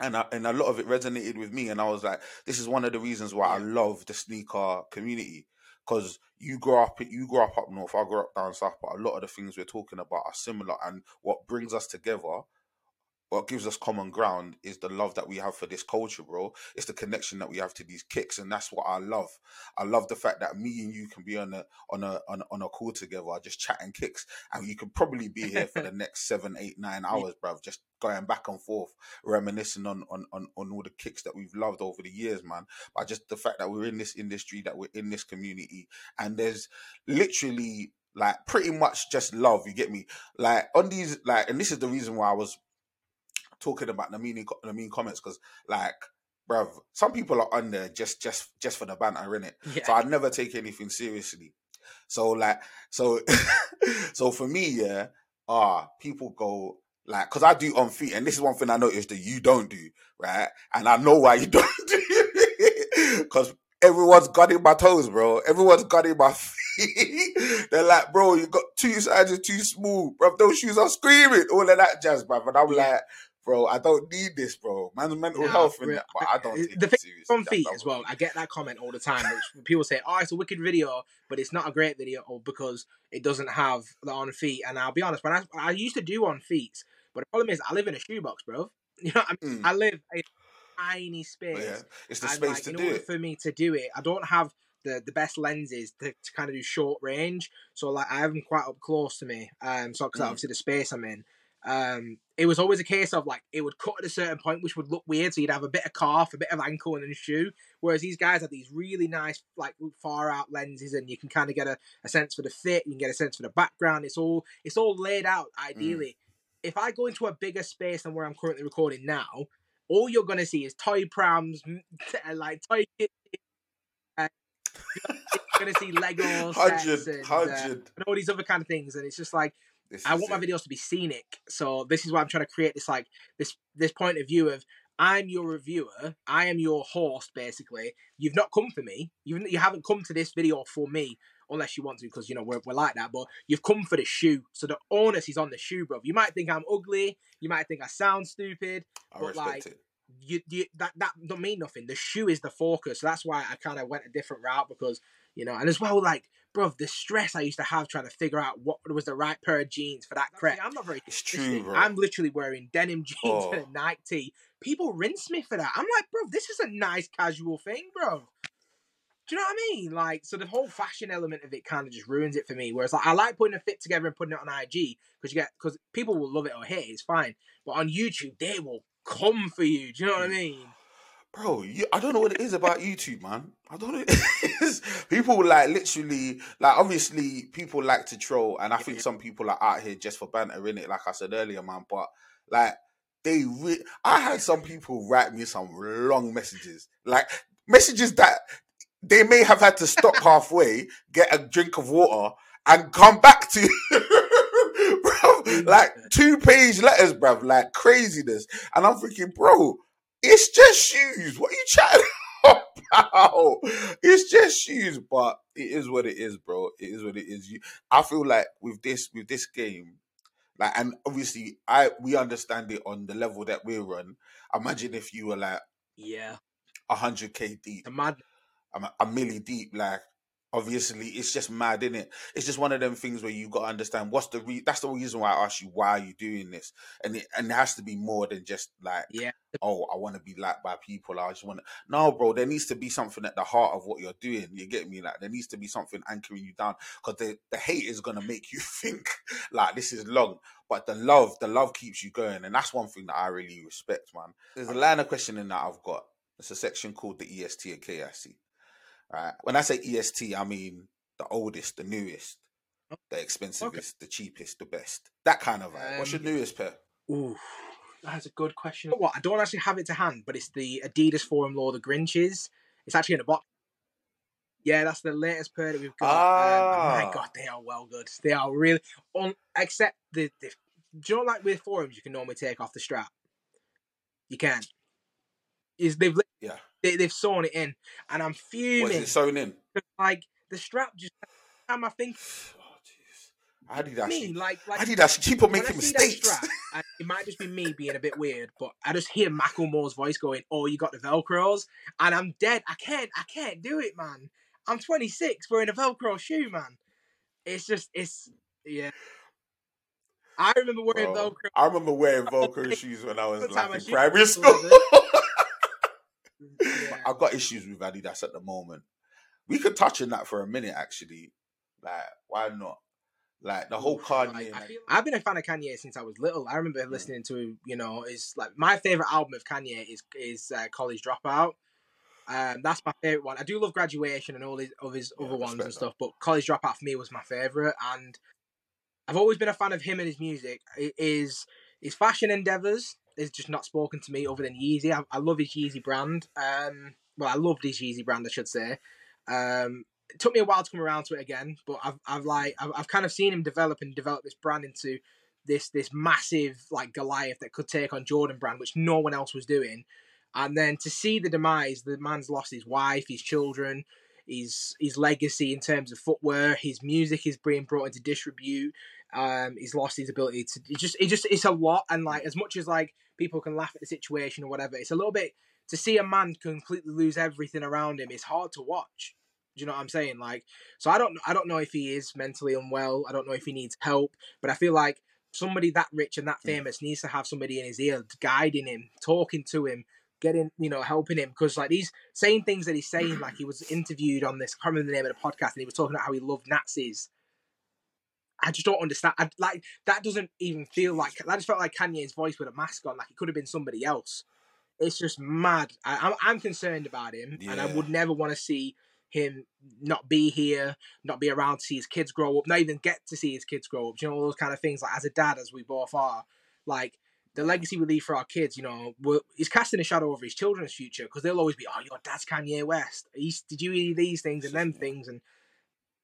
And I, and a lot of it resonated with me, and I was like, "This is one of the reasons why I love the sneaker community because you grow up you grow up up north, I grew up down south, but a lot of the things we're talking about are similar. And what brings us together what gives us common ground is the love that we have for this culture, bro. It's the connection that we have to these kicks, and that's what I love. I love the fact that me and you can be on a on a on, on a call together, just chatting kicks, and you could probably be here for the next seven, eight, nine hours, bruv, just going back and forth, reminiscing on on on, on all the kicks that we've loved over the years, man. But just the fact that we're in this industry, that we're in this community, and there's literally like pretty much just love. You get me? Like on these, like, and this is the reason why I was talking about the meaning the mean comments because like bruv, some people are on there just just just for the banter in it. Yeah. So I never take anything seriously. So like so so for me, yeah, ah, people go like because I do on feet, and this is one thing I noticed that you don't do, right? And I know why you don't do because everyone's got in my toes, bro. Everyone's got in my feet. They're like, bro, you got two sizes too small, bro. Those shoes are screaming, all of that jazz, bro. And I'm yeah. like, bro, I don't need this, bro. Man's mental health and that, but I don't take the thing from feet as well. I get that comment all the time. Which people say, "Oh, it's a wicked video, but it's not a great video," or because it doesn't have the on feet. And I'll be honest, when I I used to do on feet, but the problem is I live in a shoebox, bro. You know, I, mean? mm. I live a tiny space. Yeah, it's the space like, to do it. For me to do it, I don't have the, the best lenses to, to kind of do short range. So like I have them quite up close to me. Um, so because mm. obviously the space I'm in. Um, it was always a case of like it would cut at a certain point, which would look weird. So you'd have a bit of calf, a bit of ankle, and then a shoe. Whereas these guys have these really nice, like far out lenses, and you can kind of get a, a sense for the fit. You can get a sense for the background. It's all it's all laid out mm. ideally. Mm. If I go into a bigger space than where I'm currently recording now, all you're gonna see is toy prams, like toy you're gonna see Lego sets and, uh, and, all these other kind of things, and it's just like I want it. my videos to be scenic. So this is why I'm trying to create this like this this point of view of I'm your reviewer, I am your host. Basically, you've not come for me. You you haven't come to this video for me unless you want to, because you know we're, we're like that. But you've come for the shoe, so the onus is on the shoe, bro. You might think I'm ugly, you might think I sound stupid, I but like it you, you that that don't mean nothing. The shoe is the focus. So that's why I kind of went a different route because you know, and as well, like, bro, the stress I used to have trying to figure out what was the right pair of jeans for that crep. I'm not very. It's true, bro. I'm literally wearing denim jeans oh. and a Nike tee. People rinse me for that. I'm like, bro, this is a nice casual thing, bro. Do you know what I mean? Like, so the whole fashion element of it kind of just ruins it for me. Whereas, like, I like putting a fit together and putting it on IG because you get because people will love it or hate it. It's fine, but on YouTube they will come for you. Do you know what I mm. mean? Bro, you, I don't know what it is about YouTube, man. I don't know what it is. People like literally, like obviously, people like to troll, and I think some people are out here just for banter in it. Like I said earlier, man. But like they, re- I had some people write me some long messages, like messages that they may have had to stop halfway, get a drink of water, and come back to. Mm. like two page letters, bruv, like craziness. And I'm thinking, bro, it's just shoes. What are you chatting about? It's just shoes, but it is what it is, bro. It is what it is. You, I feel like with this, with this game, like, and obviously, I we understand it on the level that we're on. Imagine if you were like, yeah, hundred k deep, a mad, a, a milli deep, like obviously it's just mad in it it's just one of them things where you got to understand what's the re- that's the reason why i asked you why are you doing this? And it and it has to be more than just like yeah. oh i want to be liked by people. I just want to no bro there needs to be something at the heart of what you're doing. You get me? Like there needs to be something anchoring you down because the, the hate is going to make you think like this is long. But the love the love keeps you going. And that's one thing that i really respect man. There's a line of questioning that i've got. It's a section called the est and KIC Right. When I say EST, I mean the oldest, the newest, oh, the expensivest, okay. the cheapest, the best. That kind of vibe. Um, What's your um, newest pair? Ooh, that's a good question. What? I don't actually have it to hand, but it's the Adidas Forum Low, the Grinches. It's actually in a box. Yeah, that's the latest pair that we've got. Ah. Um, my ah. God, they are well good. They are really on. Except the, the, do you know like with forums you can normally take off the strap. You can. Is they've yeah they, they've sewn it in, and I'm fuming. What, is it sewn in? Like the strap just time I think. Oh, Adidas. Me, like, like Adidas keep on making mistakes. Strap, it might just be me being a bit weird, but I just hear Macklemore's voice going, "Oh, you got the Velcros," and I'm dead. I can't, I can't do it, man. I'm 26 wearing a Velcro shoe, man. It's just, it's yeah. I remember wearing Bro, Velcro. I remember wearing Velcro shoes when I was like in primary school. Yeah. I've got issues with Adidas at the moment. We could touch on that for a minute, actually. Like, why not? Like the whole Kanye. I, have been a fan of Kanye since I was little. I remember listening to, you know, is like my favorite album of Kanye is is uh, College Dropout. Um, that's my favorite one. I do love Graduation and all his of his yeah, other ones and stuff, but College Dropout for me was my favorite. And I've always been a fan of him and his music. His his fashion endeavors is just not spoken to me other than Yeezy. I, I love his Yeezy brand. Um, well, I loved his Yeezy brand, I should say. Um, it took me a while to come around to it again, but I've, I've like, I've, I've kind of seen him develop and develop this brand into this this massive like Goliath that could take on Jordan brand, which no one else was doing. And then to see the demise, the man's lost his wife, his children, his his legacy in terms of footwear, his music is being brought into disrepute. Um, he's lost his ability to just it just it's a lot. And like as much as like people can laugh at the situation or whatever. It's a little bit to see a man completely lose everything around him. It's hard to watch. Do you know what I'm saying? Like, so I don't, I don't know if he is mentally unwell. I don't know if he needs help, but I feel like somebody that rich and that famous needs to have somebody in his ear guiding him, talking to him, getting, you know, helping him. Because like these same things that he's saying, like he was interviewed on this, I can't remember the name of the podcast, and he was talking about how he loved Nazis. I just don't understand. I, like that doesn't even feel like that. Just felt like Kanye's voice with a mask on. Like it could have been somebody else. It's just mad. I, am I'm, I'm concerned about him, yeah. and I would never want to see him not be here, not be around to see his kids grow up, not even get to see his kids grow up. You know, all those kind of things. Like as a dad, as we both are, like the legacy we leave for our kids, you know, he's casting a shadow over his children's future because they'll always be, oh, your dad's Kanye West. He's, did you eat these things and them things? And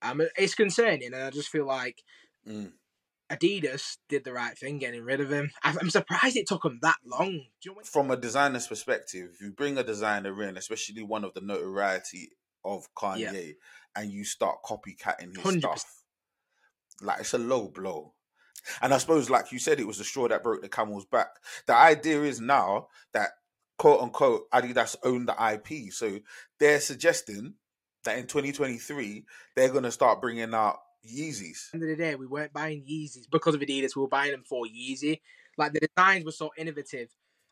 um, it's concerning. And I just feel like mm. Adidas did the right thing getting rid of him. I'm surprised it took him that long. You know From a designer's perspective, you bring a designer in, especially one of the notoriety of Kanye yeah. and you start copycatting his 100. stuff, like it's a low blow. And I suppose, like you said, it was the straw that broke the camel's back. The idea is now that quote unquote Adidas own the IP. So they're suggesting that in 2023 they're going to start bringing out Yeezys. At the end of the day, we weren't buying Yeezys because of Adidas. We were buying them for Yeezy. Like the designs were so innovative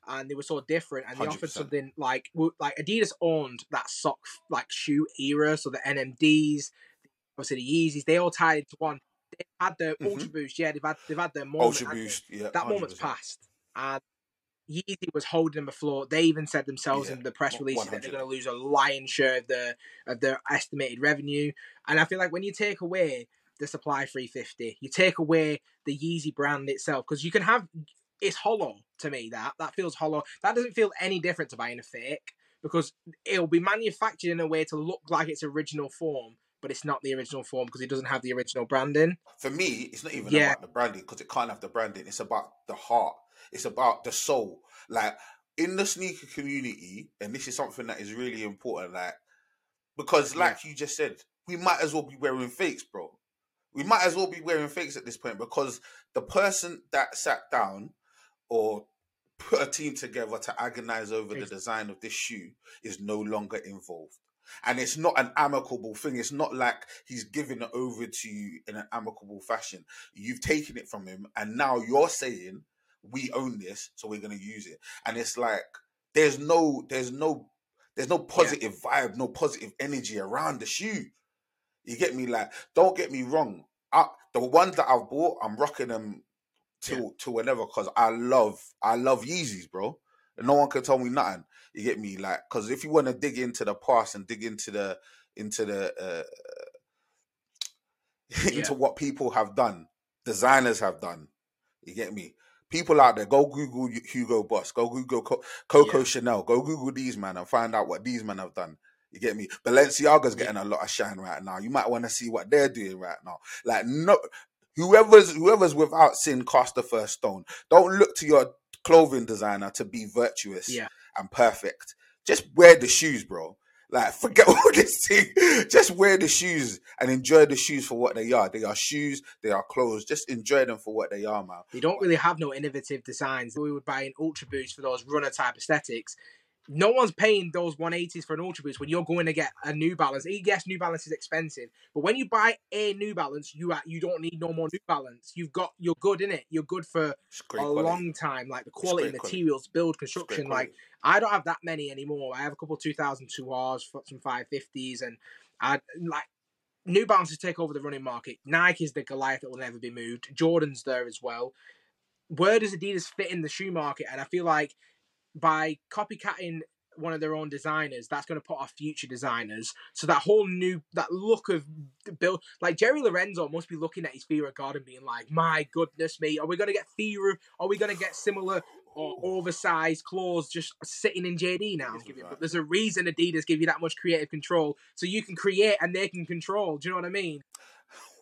and they were so different and they 100%. offered something like like Adidas owned that sock like shoe era so the NMDs obviously the Yeezys they all tied into one they had the mm-hmm. Ultra Boost yeah they've had they've had their moment Ultra Boost yeah that 100%. moment's passed and Yeezy was holding them afloat. They even said themselves yeah, in the press release that they're going to lose a lion's share of the of their estimated revenue. And I feel like when you take away the Supply 350, you take away the Yeezy brand itself because you can have it's hollow to me. That that feels hollow. That doesn't feel any different to buying a fake because it'll be manufactured in a way to look like its original form, but it's not the original form because it doesn't have the original branding. For me, it's not even yeah. about the branding because it can't have the branding. It's about the heart. It's about the soul. Like in the sneaker community, and this is something that is really important. Like because, like yeah. you just said, we might as well be wearing fakes, bro. We might as well be wearing fakes at this point because the person that sat down or put a team together to agonize over the design of this shoe is no longer involved. And it's not an amicable thing. It's not like he's giving it over to you in an amicable fashion. You've taken it from him, and now you're saying we own this, so we're gonna use it. And it's like there's no, there's no, there's no positive yeah. vibe, no positive energy around the shoe. You get me? Like, don't get me wrong. I, the ones that I've bought, I'm rocking them till yeah. till whenever because I love I love Yeezys, bro. And no one can tell me nothing. You get me? Like, because if you want to dig into the past and dig into the into the uh, into what people have done, designers have done. You get me? People out there, go Google Hugo Boss, go Google Coco yeah. Chanel, go Google these man and find out what these men have done. You get me? Balenciaga's getting a lot of shine right now. You might want to see what they're doing right now. Like no, Whoever's whoever's without sin cast the first stone. Don't look to your clothing designer to be virtuous yeah. and perfect. Just wear the shoes, bro. Like forget all this thing. Just wear the shoes and enjoy the shoes for what they are. They are shoes. They are clothes. Just enjoy them for what they are, man. You don't really have no innovative designs. We would buy an Ultra Boost for those runner type aesthetics no one's paying those 180s for an Ultra Boost when you're going to get a New Balance. Eh, yes, New Balance is expensive, but when you buy a New Balance, you you don't need no more New Balance. You've got you're good in it. You're good for a quality. long time. Like the quality materials, quality. build, construction. Like I don't have that many anymore. I have a couple 2002 Rs, some 550s, and I like New Balances take over the running market. Nike is the Goliath that will never be moved. Jordan's there as well. Where does Adidas fit in the shoe market? And I feel like by copycatting one of their own designers, that's going to put off future designers. So that whole new that look of build, like Jerry Lorenzo must be looking at his Fear of God and being like, "My goodness me, are we going to get Fear? of Are we going to get similar or oversized claws just sitting in JD now?" But there's a reason Adidas give you that much creative control, so you can create and they can control. Do you know what I mean?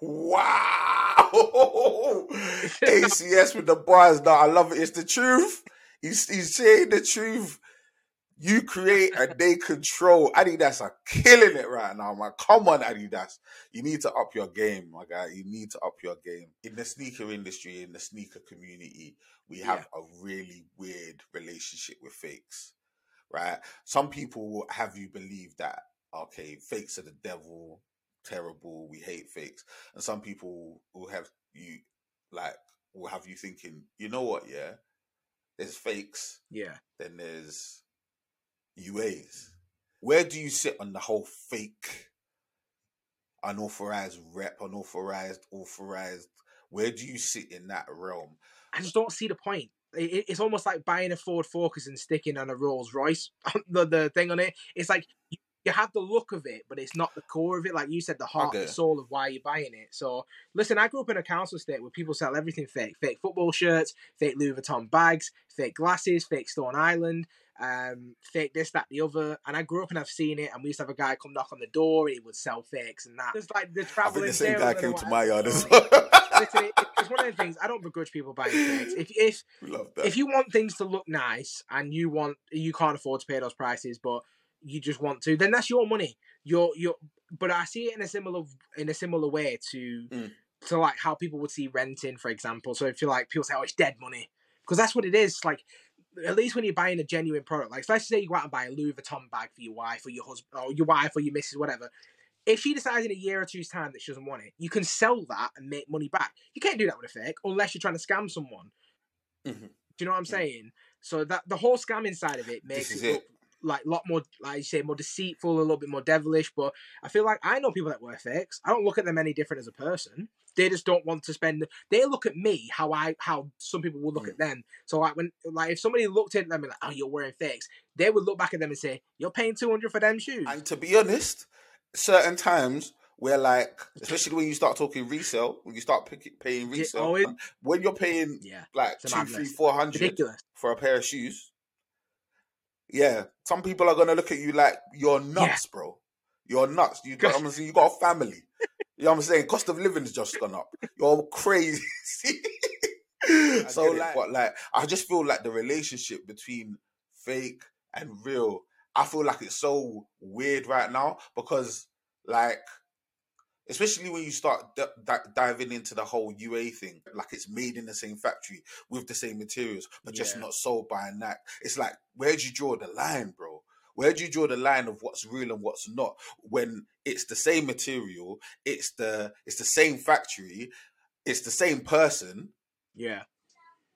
Wow, ACS with the bars. Now I love it. It's the truth. He's he's saying the truth. You create and they control. Adidas are killing it right now, man. Come on, Adidas. You need to up your game, my guy. You need to up your game. In the sneaker industry, in the sneaker community, we have yeah. a really weird relationship with fakes, right? Some people will have you believe that, okay, fakes are the devil, terrible, we hate fakes. And some people will have you, like, will have you thinking, you know what, yeah? There's fakes. Yeah. Then there's UAs. Where do you sit on the whole fake, unauthorized rep, unauthorized, authorized? Where do you sit in that realm? I just don't see the point. It's almost like buying a Ford Focus and sticking on a Rolls Royce, the, the thing on it. It's like you, you have the look of it, but it's not the core of it. Like you said, the heart, okay. the soul of why you're buying it. So, listen, I grew up in a council estate where people sell everything fake fake football shirts, fake Louis Vuitton bags, fake glasses, fake Stone Island um, fake this, that, the other. And I grew up and I've seen it. And we used to have a guy come knock on the door and he would sell fakes and that. It's like the traveling. the same guy came to my yard as well. it's one of the things I don't begrudge people buying fakes. If if if you want things to look nice and you want you can't afford to pay those prices, but you just want to, then that's your money. You're you're. But I see it in a similar in a similar way to. Mm. To like how people would see renting, for example. So if you like people say, "Oh, it's dead money," because that's what it is. Like at least when you're buying a genuine product, like let's say you go out and buy a Louis Vuitton bag for your wife or your husband or your wife or your missus, whatever. If she decides in a year or two's time that she doesn't want it, you can sell that and make money back. You can't do that with a fake unless you're trying to scam someone. Mm-hmm. Do you know what I'm saying? So that the whole scamming side of it makes it, it like a lot more, like you say, more deceitful, a little bit more devilish. But I feel like I know people that wear fakes. I don't look at them any different as a person. They just don't want to spend. They look at me how I how some people would look mm. at them. So like when like if somebody looked at them and like, oh, you're wearing fakes, they would look back at them and say, you're paying two hundred for them shoes. And to be honest, certain times where like especially when you start talking resale when you start paying resale yeah, when you're paying yeah, like two three four hundred for a pair of shoes yeah, some people are gonna look at you like you're nuts, yeah. bro. You're nuts. You got, I'm saying, you got a family. you know what I'm saying? Cost of living has just gone up. You're crazy. so like, but like, I just feel like the relationship between fake and real, I feel like it's so weird right now because like especially when you start d- d- diving into the whole UA thing, like it's made in the same factory with the same materials, but yeah. just not sold by a NAC. It's like, where do you draw the line, bro? Where do you draw the line of what's real and what's not? When it's the same material, it's the it's the same factory, it's the same person. Yeah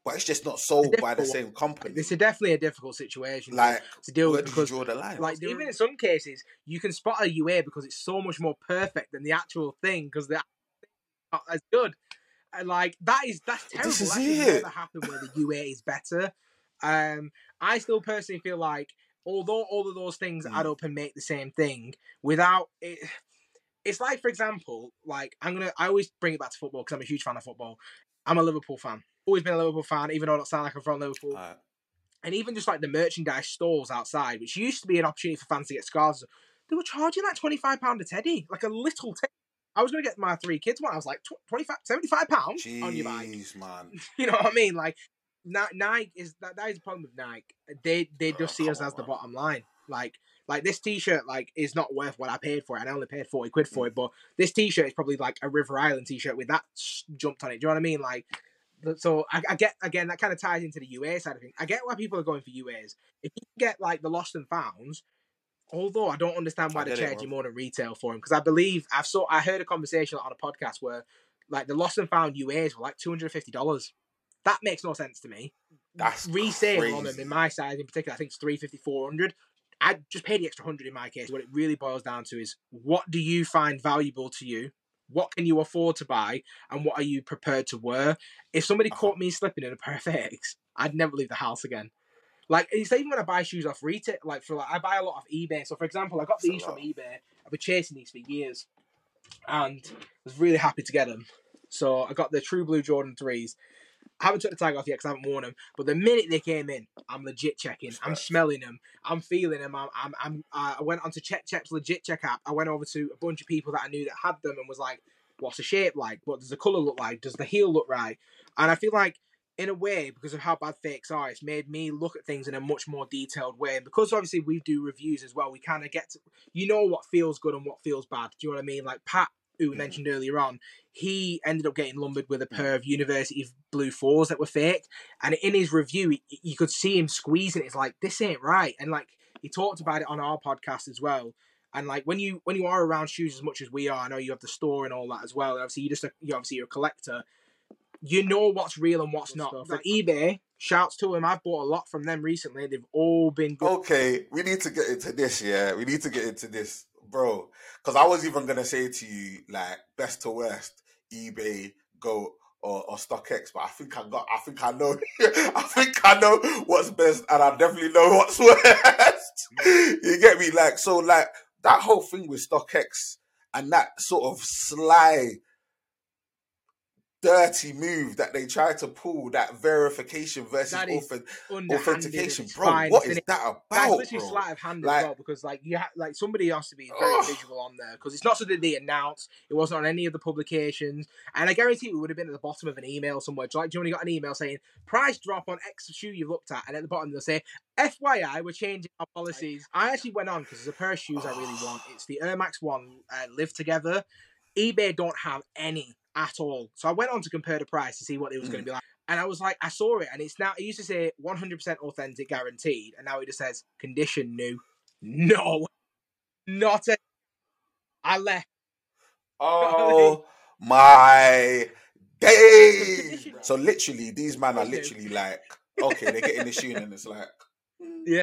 but it's just not sold by the same company. It's a definitely a difficult situation like, to deal with because draw the line? like even in some cases you can spot a UA because it's so much more perfect than the actual thing because the not as good. And like that is that's terrible. This is that it. never happen where the UA is better. Um, I still personally feel like although all of those things mm. add up and make the same thing, without it, it's like for example, like I'm gonna I always bring it back to football because I'm a huge fan of football. I'm a Liverpool fan always been a Liverpool fan, even though I don't sound like I'm from Liverpool. Right. And even just like the merchandise stalls outside, which used to be an opportunity for fans to get scarves, they were charging like twenty five pound a teddy, like a little teddy. I was going to get my three kids one. I was like 25, 75 pounds on your bike. man. you know what I mean? Like Nike is that, that is the problem with Nike. They they just oh, see us on, as the bottom line. Like like this t-shirt like is not worth what I paid for it. And I only paid 40 quid for mm. it, but this t-shirt is probably like a River Island t-shirt with that jumped on it. Do you know what I mean? Like so I, I, get again that kind of ties into the UA side of things. I get why people are going for UAs. If you get like the lost and founds, although I don't understand why they charge you more than retail for them, because I believe I've saw I heard a conversation on a podcast where like the lost and found UAs were like two hundred and fifty dollars. That makes no sense to me. That's resale crazy. on them in my size in particular. I think it's 350 400 I just pay the extra hundred in my case. What it really boils down to is what do you find valuable to you? What can you afford to buy, and what are you prepared to wear? If somebody uh-huh. caught me slipping in a pair of fakes, I'd never leave the house again. Like it's even when I buy shoes off retail, like for like I buy a lot of eBay. So for example, I got these from eBay. I've been chasing these for years, and was really happy to get them. So I got the True Blue Jordan threes. I haven't took the tag off yet because I haven't worn them. But the minute they came in, I'm legit checking. I'm smelling them. I'm feeling them. I'm. I'm. I'm uh, I went on to CheckCheck's legit check app. I went over to a bunch of people that I knew that had them and was like, "What's the shape like? What does the color look like? Does the heel look right?" And I feel like in a way, because of how bad fakes are, it's made me look at things in a much more detailed way. And because obviously we do reviews as well, we kind of get to, you know, what feels good and what feels bad. Do you know what I mean? Like Pat, who we mentioned earlier on, he ended up getting lumbered with a pair of University Blue Fours that were fake. And in his review, you could see him squeezing it. It's like, this ain't right. And like, he talked about it on our podcast as well. And like when you when you are around shoes as much as we are, I know you have the store and all that as well. And obviously, you just you obviously you're a collector you know what's real and what's not. From eBay, shouts to them. I've bought a lot from them recently. They've all been good. Okay, we need to get into this. Yeah, we need to get into this, bro. Because I was even gonna say to you, like, best to worst, eBay, GOAT or, or StockX, but I think I got. I think I know. I think I know what's best, and I definitely know what's worst. Mm. you get me? Like, so, like that whole thing with StockX and that sort of sly dirty move that they tried to pull that verification versus authentication, bro. Fine. What is that about? That's literally bro? sleight of hand like, as well because like you ha- like somebody has to be very ugh. visual on there because it's not something they announced. It wasn't on any of the publications, and I guarantee it would have been at the bottom of an email somewhere. Like, do you only got an email saying price drop on X shoe you've looked at, and at the bottom they'll say FYI, we're changing our policies. I actually went on because there's a pair of shoes I really want. It's the Air Max One uh, Live Together. eBay don't have any at all. So I went on to compare the price to see what it was mm. going to be like. And I was like, I saw it, and it's now. It used to say 100% authentic, guaranteed, and now it just says condition new. No, not a. I left. Oh my days! so literally, these men are literally like, okay, they're getting the shoe, and it's like, yeah,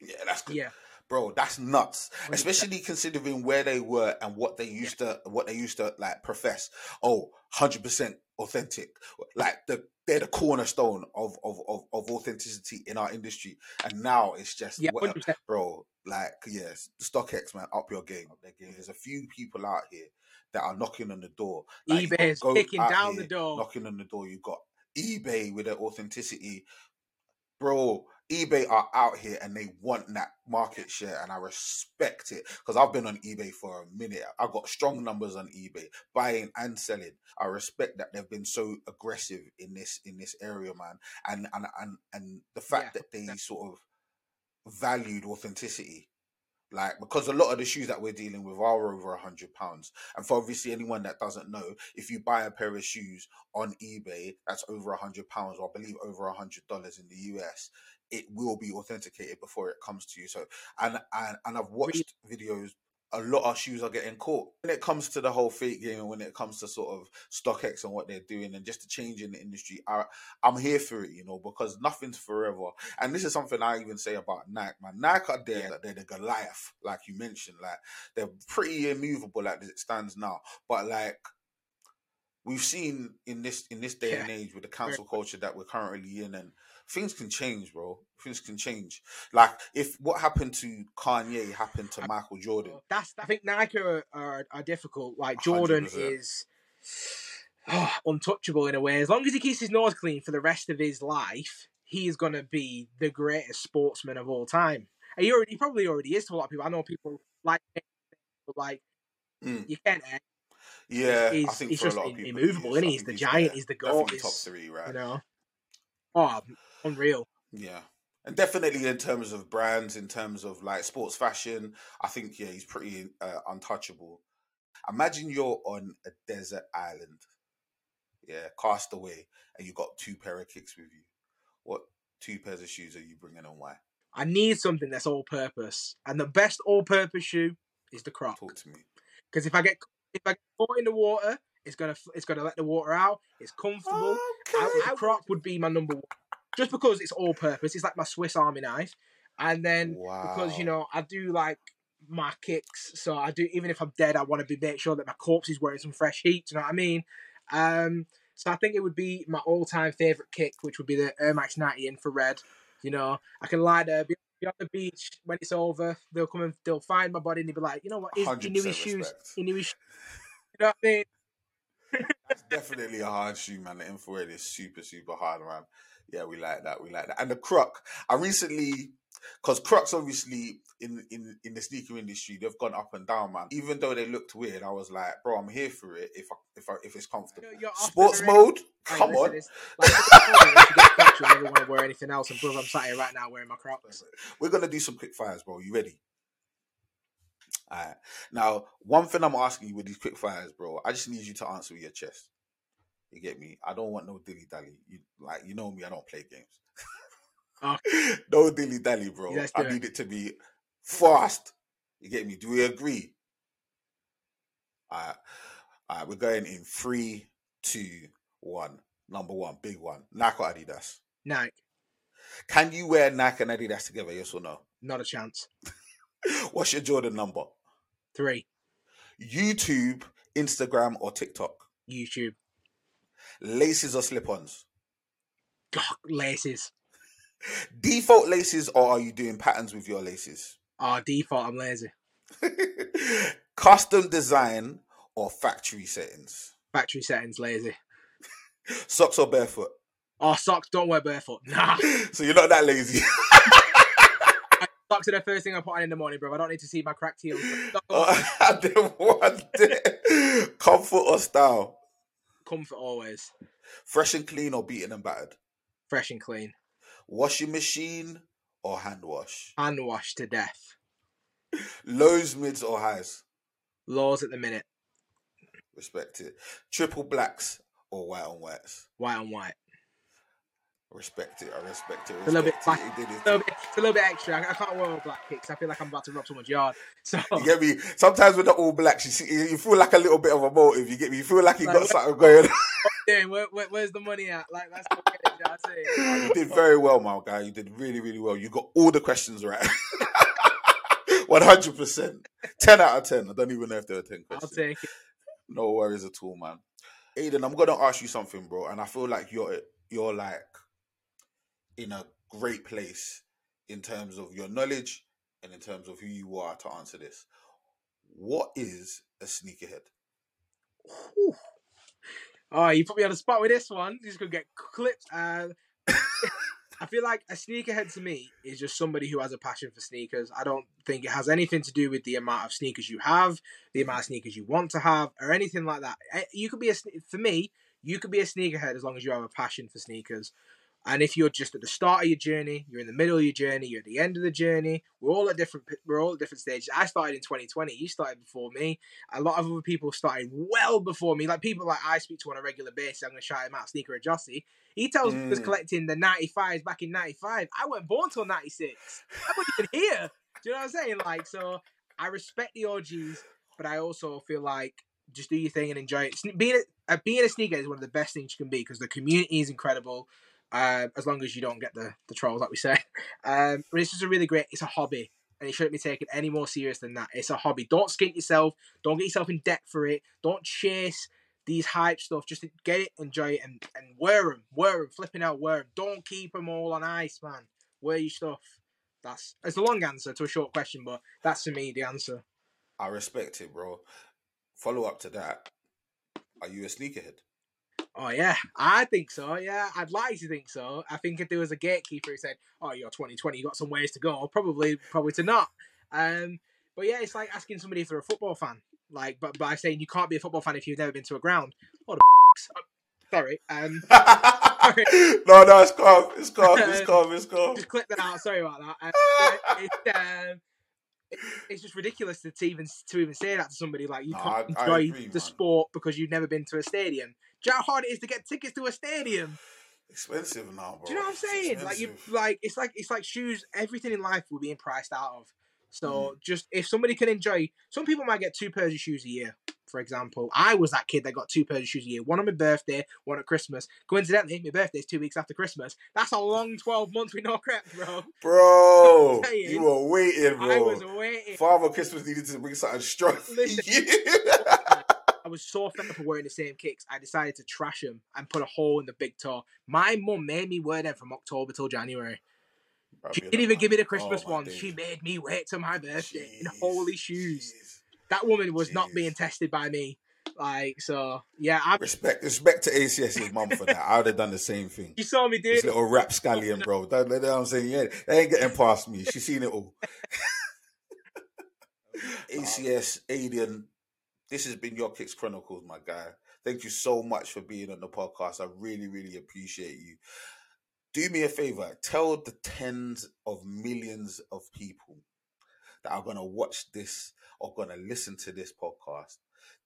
yeah, that's good. Yeah bro, that's nuts. Especially considering where they were and what they used yeah. to what they used to like profess. Oh, 100% authentic. Like the they're the cornerstone of, of of of authenticity in our industry. And now it's just yeah, bro, like yes, StockX man, up your game. There's a few people out here that are knocking on the door. Like, eBay is kicking down the door. Knocking on the door. You've got eBay with their authenticity. Bro, eBay are out here and they want that market share, and I respect it because I've been on eBay for a minute. I've got strong numbers on eBay, buying and selling. I respect that they've been so aggressive in this in this area, man, and and and and the fact yeah, that they sort of valued authenticity like because a lot of the shoes that we're dealing with are over a hundred pounds. And for obviously anyone that doesn't know, if you buy a pair of shoes on eBay that's over a hundred pounds, or I believe over a hundred dollars in the US, it will be authenticated before it comes to you. So and and, and I've watched videos a lot of shoes are getting caught when it comes to the whole fake game and when it comes to sort of StockX and what they're doing and just the change in the industry. I, I'm here for it, you know, because nothing's forever. And this is something I even say about Nike, man. Nike are there, yeah. they're the Goliath, like you mentioned. Like they're pretty immovable like as it stands now. But like we've seen in this in this day yeah. and age with the cancel culture that we're currently in and things can change, bro. Things can change. Like if what happened to Kanye happened to Michael Jordan. That's I think Nike are, are, are difficult. Like Jordan 100%. is oh, untouchable in a way. As long as he keeps his nose clean for the rest of his life, he is gonna be the greatest sportsman of all time. He already he probably already is to a lot of people. I know people like like mm. you can't yeah, he's, I think he's just immovable, isn't he? He's the giant. He's the goat. Top three, right? You know. Oh, unreal. Yeah. And definitely in terms of brands, in terms of like sports fashion, I think yeah, he's pretty uh, untouchable. Imagine you're on a desert island, yeah, cast away, and you got two pair of kicks with you. What two pairs of shoes are you bringing and why? I need something that's all purpose, and the best all purpose shoe is the Croc. Talk to me. Because if I get if I get caught in the water, it's gonna it's gonna let the water out. It's comfortable. Okay. I, I, Croc would be my number one, just because it's all purpose. It's like my Swiss Army knife, and then wow. because you know I do like my kicks, so I do even if I'm dead, I want to be make sure that my corpse is wearing some fresh heat. you know what I mean? Um, so I think it would be my all-time favorite kick, which would be the Air Max 90 infrared. You know, I can lie there, be on the beach when it's over. They'll come and they'll find my body and they'll be like, you know what? He, he knew his shoes. He knew his. Shoes. You know what I mean? That's definitely a hard shoe, man. The infrared is super, super hard, man. Yeah, we like that. We like that. And the croc, I recently, because Crocs obviously in in in the sneaker industry, they've gone up and down, man. Even though they looked weird, I was like, bro, I'm here for it. If I, if I, if it's comfortable, You're- you're sports mode, Hey, come listen, on. it's- Like, if you I never want to wear anything else. And brother, I'm sat here right now wearing my Crocs. We're gonna do some quick fires, bro. You ready? Alright. Now, one thing I'm asking you with these quick fires, bro, I just need you to answer with your chest. You get me? I don't want no dilly dally. You like you know me, I don't play games. Oh. no dilly dally, bro. Let's I need it to be fast. You get me? Do we agree? Alright. Alright, we're going in three, two, one. Number one, big one. Nike or Adidas. Nike, Can you wear Nike and Adidas together? Yes or no? not a chance. What's your Jordan number? Three, YouTube, Instagram, or TikTok? YouTube. Laces or slip-ons? God, laces. Default laces, or are you doing patterns with your laces? Oh, default, I'm lazy. Custom design or factory settings? Factory settings, lazy. Socks or barefoot? Oh, socks, don't wear barefoot. Nah. So you're not that lazy. Socks are the first thing I put on in the morning, bro. I don't need to see my cracked heels. Oh, I didn't want it. Comfort or style? Comfort always. Fresh and clean or beaten and battered? Fresh and clean. Washing machine or hand wash? Hand wash to death. Lows, mids, or highs? Lows at the minute. Respect it. Triple blacks or white on whites? White on white. Respect it. I respect it. A little bit Respect it. A little bit, it's a little bit extra. I, I can't wear all black kicks. I feel like I'm about to rob someone's yard. So You get me? Sometimes with the all blacks, you see, you feel like a little bit of a motive. You get me? You feel like you Like, got what- something going. on. Damn, where, where, where's the money at? Like, that's not you know what I'm saying? you did very well, my guy. You did really, really well. You got all the questions right. One hundred percent. Ten out of ten. I don't even know if there were ten I'll questions. take it. No worries at all, man. Aiden, I'm gonna ask you something, bro, and I feel like you're you're like in a great place in terms of your knowledge and in terms of who you are to answer this. What is a sneakerhead? Oh, you put me on the spot with this one. Just gonna get clipped. Uh, I feel like a sneakerhead to me is just somebody who has a passion for sneakers. I don't think it has anything to do with the amount of sneakers you have, the amount of sneakers you want to have, or anything like that. Eh, You could be a for me. You could be a sneakerhead as long as you have a passion for sneakers. And if you're just at the start of your journey, you're in the middle of your journey, you're at the end of the journey. We're all at different. We're all at different stages. I started in 2020. You started before me. A lot of other people started well before me. Like people like I speak to on a regular basis. I'm going to shout him out, Sneaker of Jossie. He tells me he was Mm. collecting the 95s back in 95. I wasn't born till 96. I wasn't even here. Do you know what I'm saying? Like, so I respect the OGs, but I also feel like just do your thing and enjoy it. Being a, uh, being a sneaker is one of the best things you can be because the community is incredible. Uh, as long as you don't get the, the trolls, like we say. Um, but it's just a really great. It's a hobby, and it shouldn't be taken any more serious than that. It's a hobby. Don't skint yourself. Don't get yourself in debt for it. Don't chase these hype stuff. Just get it, enjoy it, and, and wear them. Wear them. Flipping out, wear them. Don't keep them all on ice, man. Wear your stuff. That's it's a long answer to a short question, but that's for me the answer. I respect it, bro. Follow up to that. Are you a sneakerhead? Oh yeah, I think so. Yeah, I'd like to think so. I think if there was a gatekeeper who said, "Oh, you're 2020, you got some ways to go," probably, probably to not. Um, but yeah, it's like asking somebody if they're a football fan. Like, but by saying you can't be a football fan if you've never been to a ground. Oh, the sorry. Um, no, no, it's calm. It's calm. It's calm. It's calm. just click that out. Sorry about that. Um, it's, it- it's just ridiculous to, to even to even say that to somebody. Like you No, can't I- I enjoy agree, the man. sport because you've never been to a stadium. Do you know how hard it is to get tickets to a stadium? Expensive now, bro. Do you know what I'm saying? Like you, like it's like it's like shoes. Everything in life we're being priced out of. So Mm. just if somebody can enjoy, some people might get two pairs of shoes a year. For example, I was that kid that got two pairs of shoes a year. One on my birthday, one at Christmas. Coincidentally, my birthday's two weeks after Christmas. That's a long twelve months with no crap, bro. bro, saying, you were waiting, bro. I was waiting. Father Christmas needed to bring something strong. Listen. I was so fed up of wearing the same kicks. I decided to trash them and put a hole in the big toe. My mum made me wear them from October till January. She didn't even give me the. Oh Christmas Oh, my ones. She made me wait till my birthday in holy shoes. jeez. That woman was not being tested by me. Like so, yeah. I, Respect, respect to ACS's mum for that. I would have done the same thing. you saw me do This little rap scallion, bro. That, that, that I'm saying, yeah, they ain't getting past me. She's seen it all. Oh, ACS Alien, this has been your Kicks Chronicles, my guy. Thank you so much for being on the podcast. I really, really appreciate you. Do me a favor, tell the tens of millions of people that are going to watch this or going to listen to this podcast.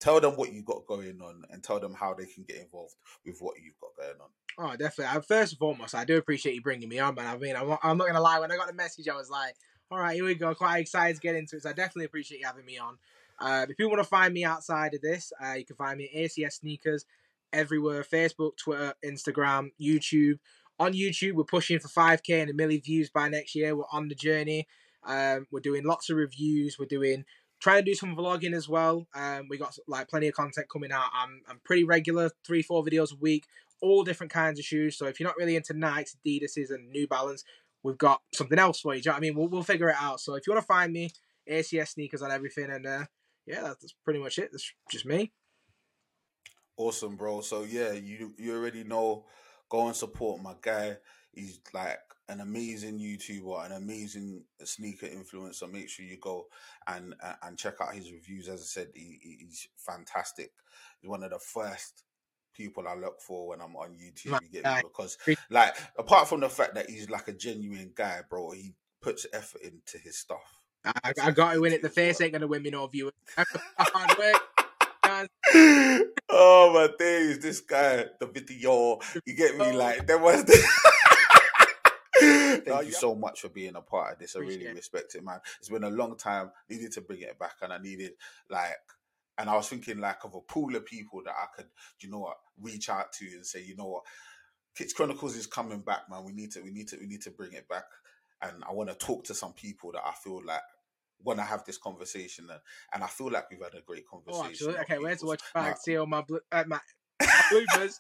Tell them what you got going on and tell them how they can get involved with what you've got going on. Oh, definitely. First and foremost, I do appreciate you bringing me on, man. I mean, I'm, I'm not going to lie. When I got the message, I was like, all right, here we go. Quite excited to get into it. So I definitely appreciate you having me on. Uh, if you want to find me outside of this, uh, you can find me at ACS Sneakers everywhere Facebook, Twitter, Instagram, YouTube. On YouTube, we're pushing for 5K and a million views by next year. We're on the journey. Um, we're doing lots of reviews. We're doing trying to do some vlogging as well. Um, we got like plenty of content coming out. I'm I'm pretty regular, three four videos a week, all different kinds of shoes. So if you're not really into Nikes, Adidas's, and New Balance, we've got something else for you. you know I mean? We'll we'll figure it out. So if you want to find me, ACS sneakers on everything, and uh, yeah, that's pretty much it. That's just me. Awesome, bro. So yeah, you you already know. Go and support my guy. He's like an amazing YouTuber, an amazing sneaker influencer. Make sure you go and and check out his reviews. As I said, he, he's fantastic. He's one of the first people I look for when I'm on YouTube. You? Because like apart from the fact that he's like a genuine guy, bro, he puts effort into his stuff. I, I got to win it. The face ain't gonna win me no viewers. Hard work. Oh my days, this guy, the video, you get me? Oh. Like there was. The Thank you so much for being a part of this. I really respect it, man. It's been a long time. Needed to bring it back, and I needed like, and I was thinking like of a pool of people that I could, you know what, reach out to and say, you know what, Kicks Chronicles is coming back, man. We need to, we need to, we need to bring it back. And I want to talk to some people that I feel like when I have this conversation, and, and I feel like we've had a great oh, conversation. Oh, okay, where's watch back? See all my bl- uh, my bloopers.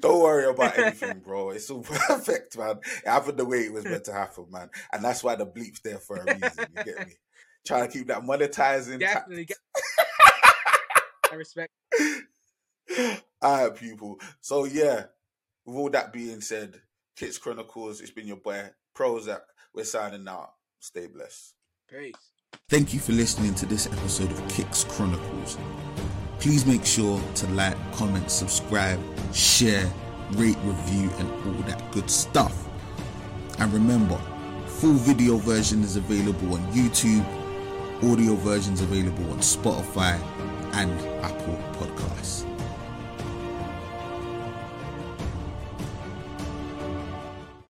Don't worry about anything, bro. It's all perfect, man. It happened the way it was meant to happen, man. And that's why the bleep's there for a reason. You get me? Trying to keep that monetizing. Definitely. Get- I respect. All right, people. So yeah, with all that being said, Kicks Chronicles. It's been your boy Prozac. We're signing out. Stay blessed. Peace. Thank you for listening to this episode of Kicks Chronicles. Please make sure to like, comment, subscribe, share, rate, review, and all that good stuff. And remember, full video version is available on YouTube, audio versions available on Spotify and Apple Podcasts.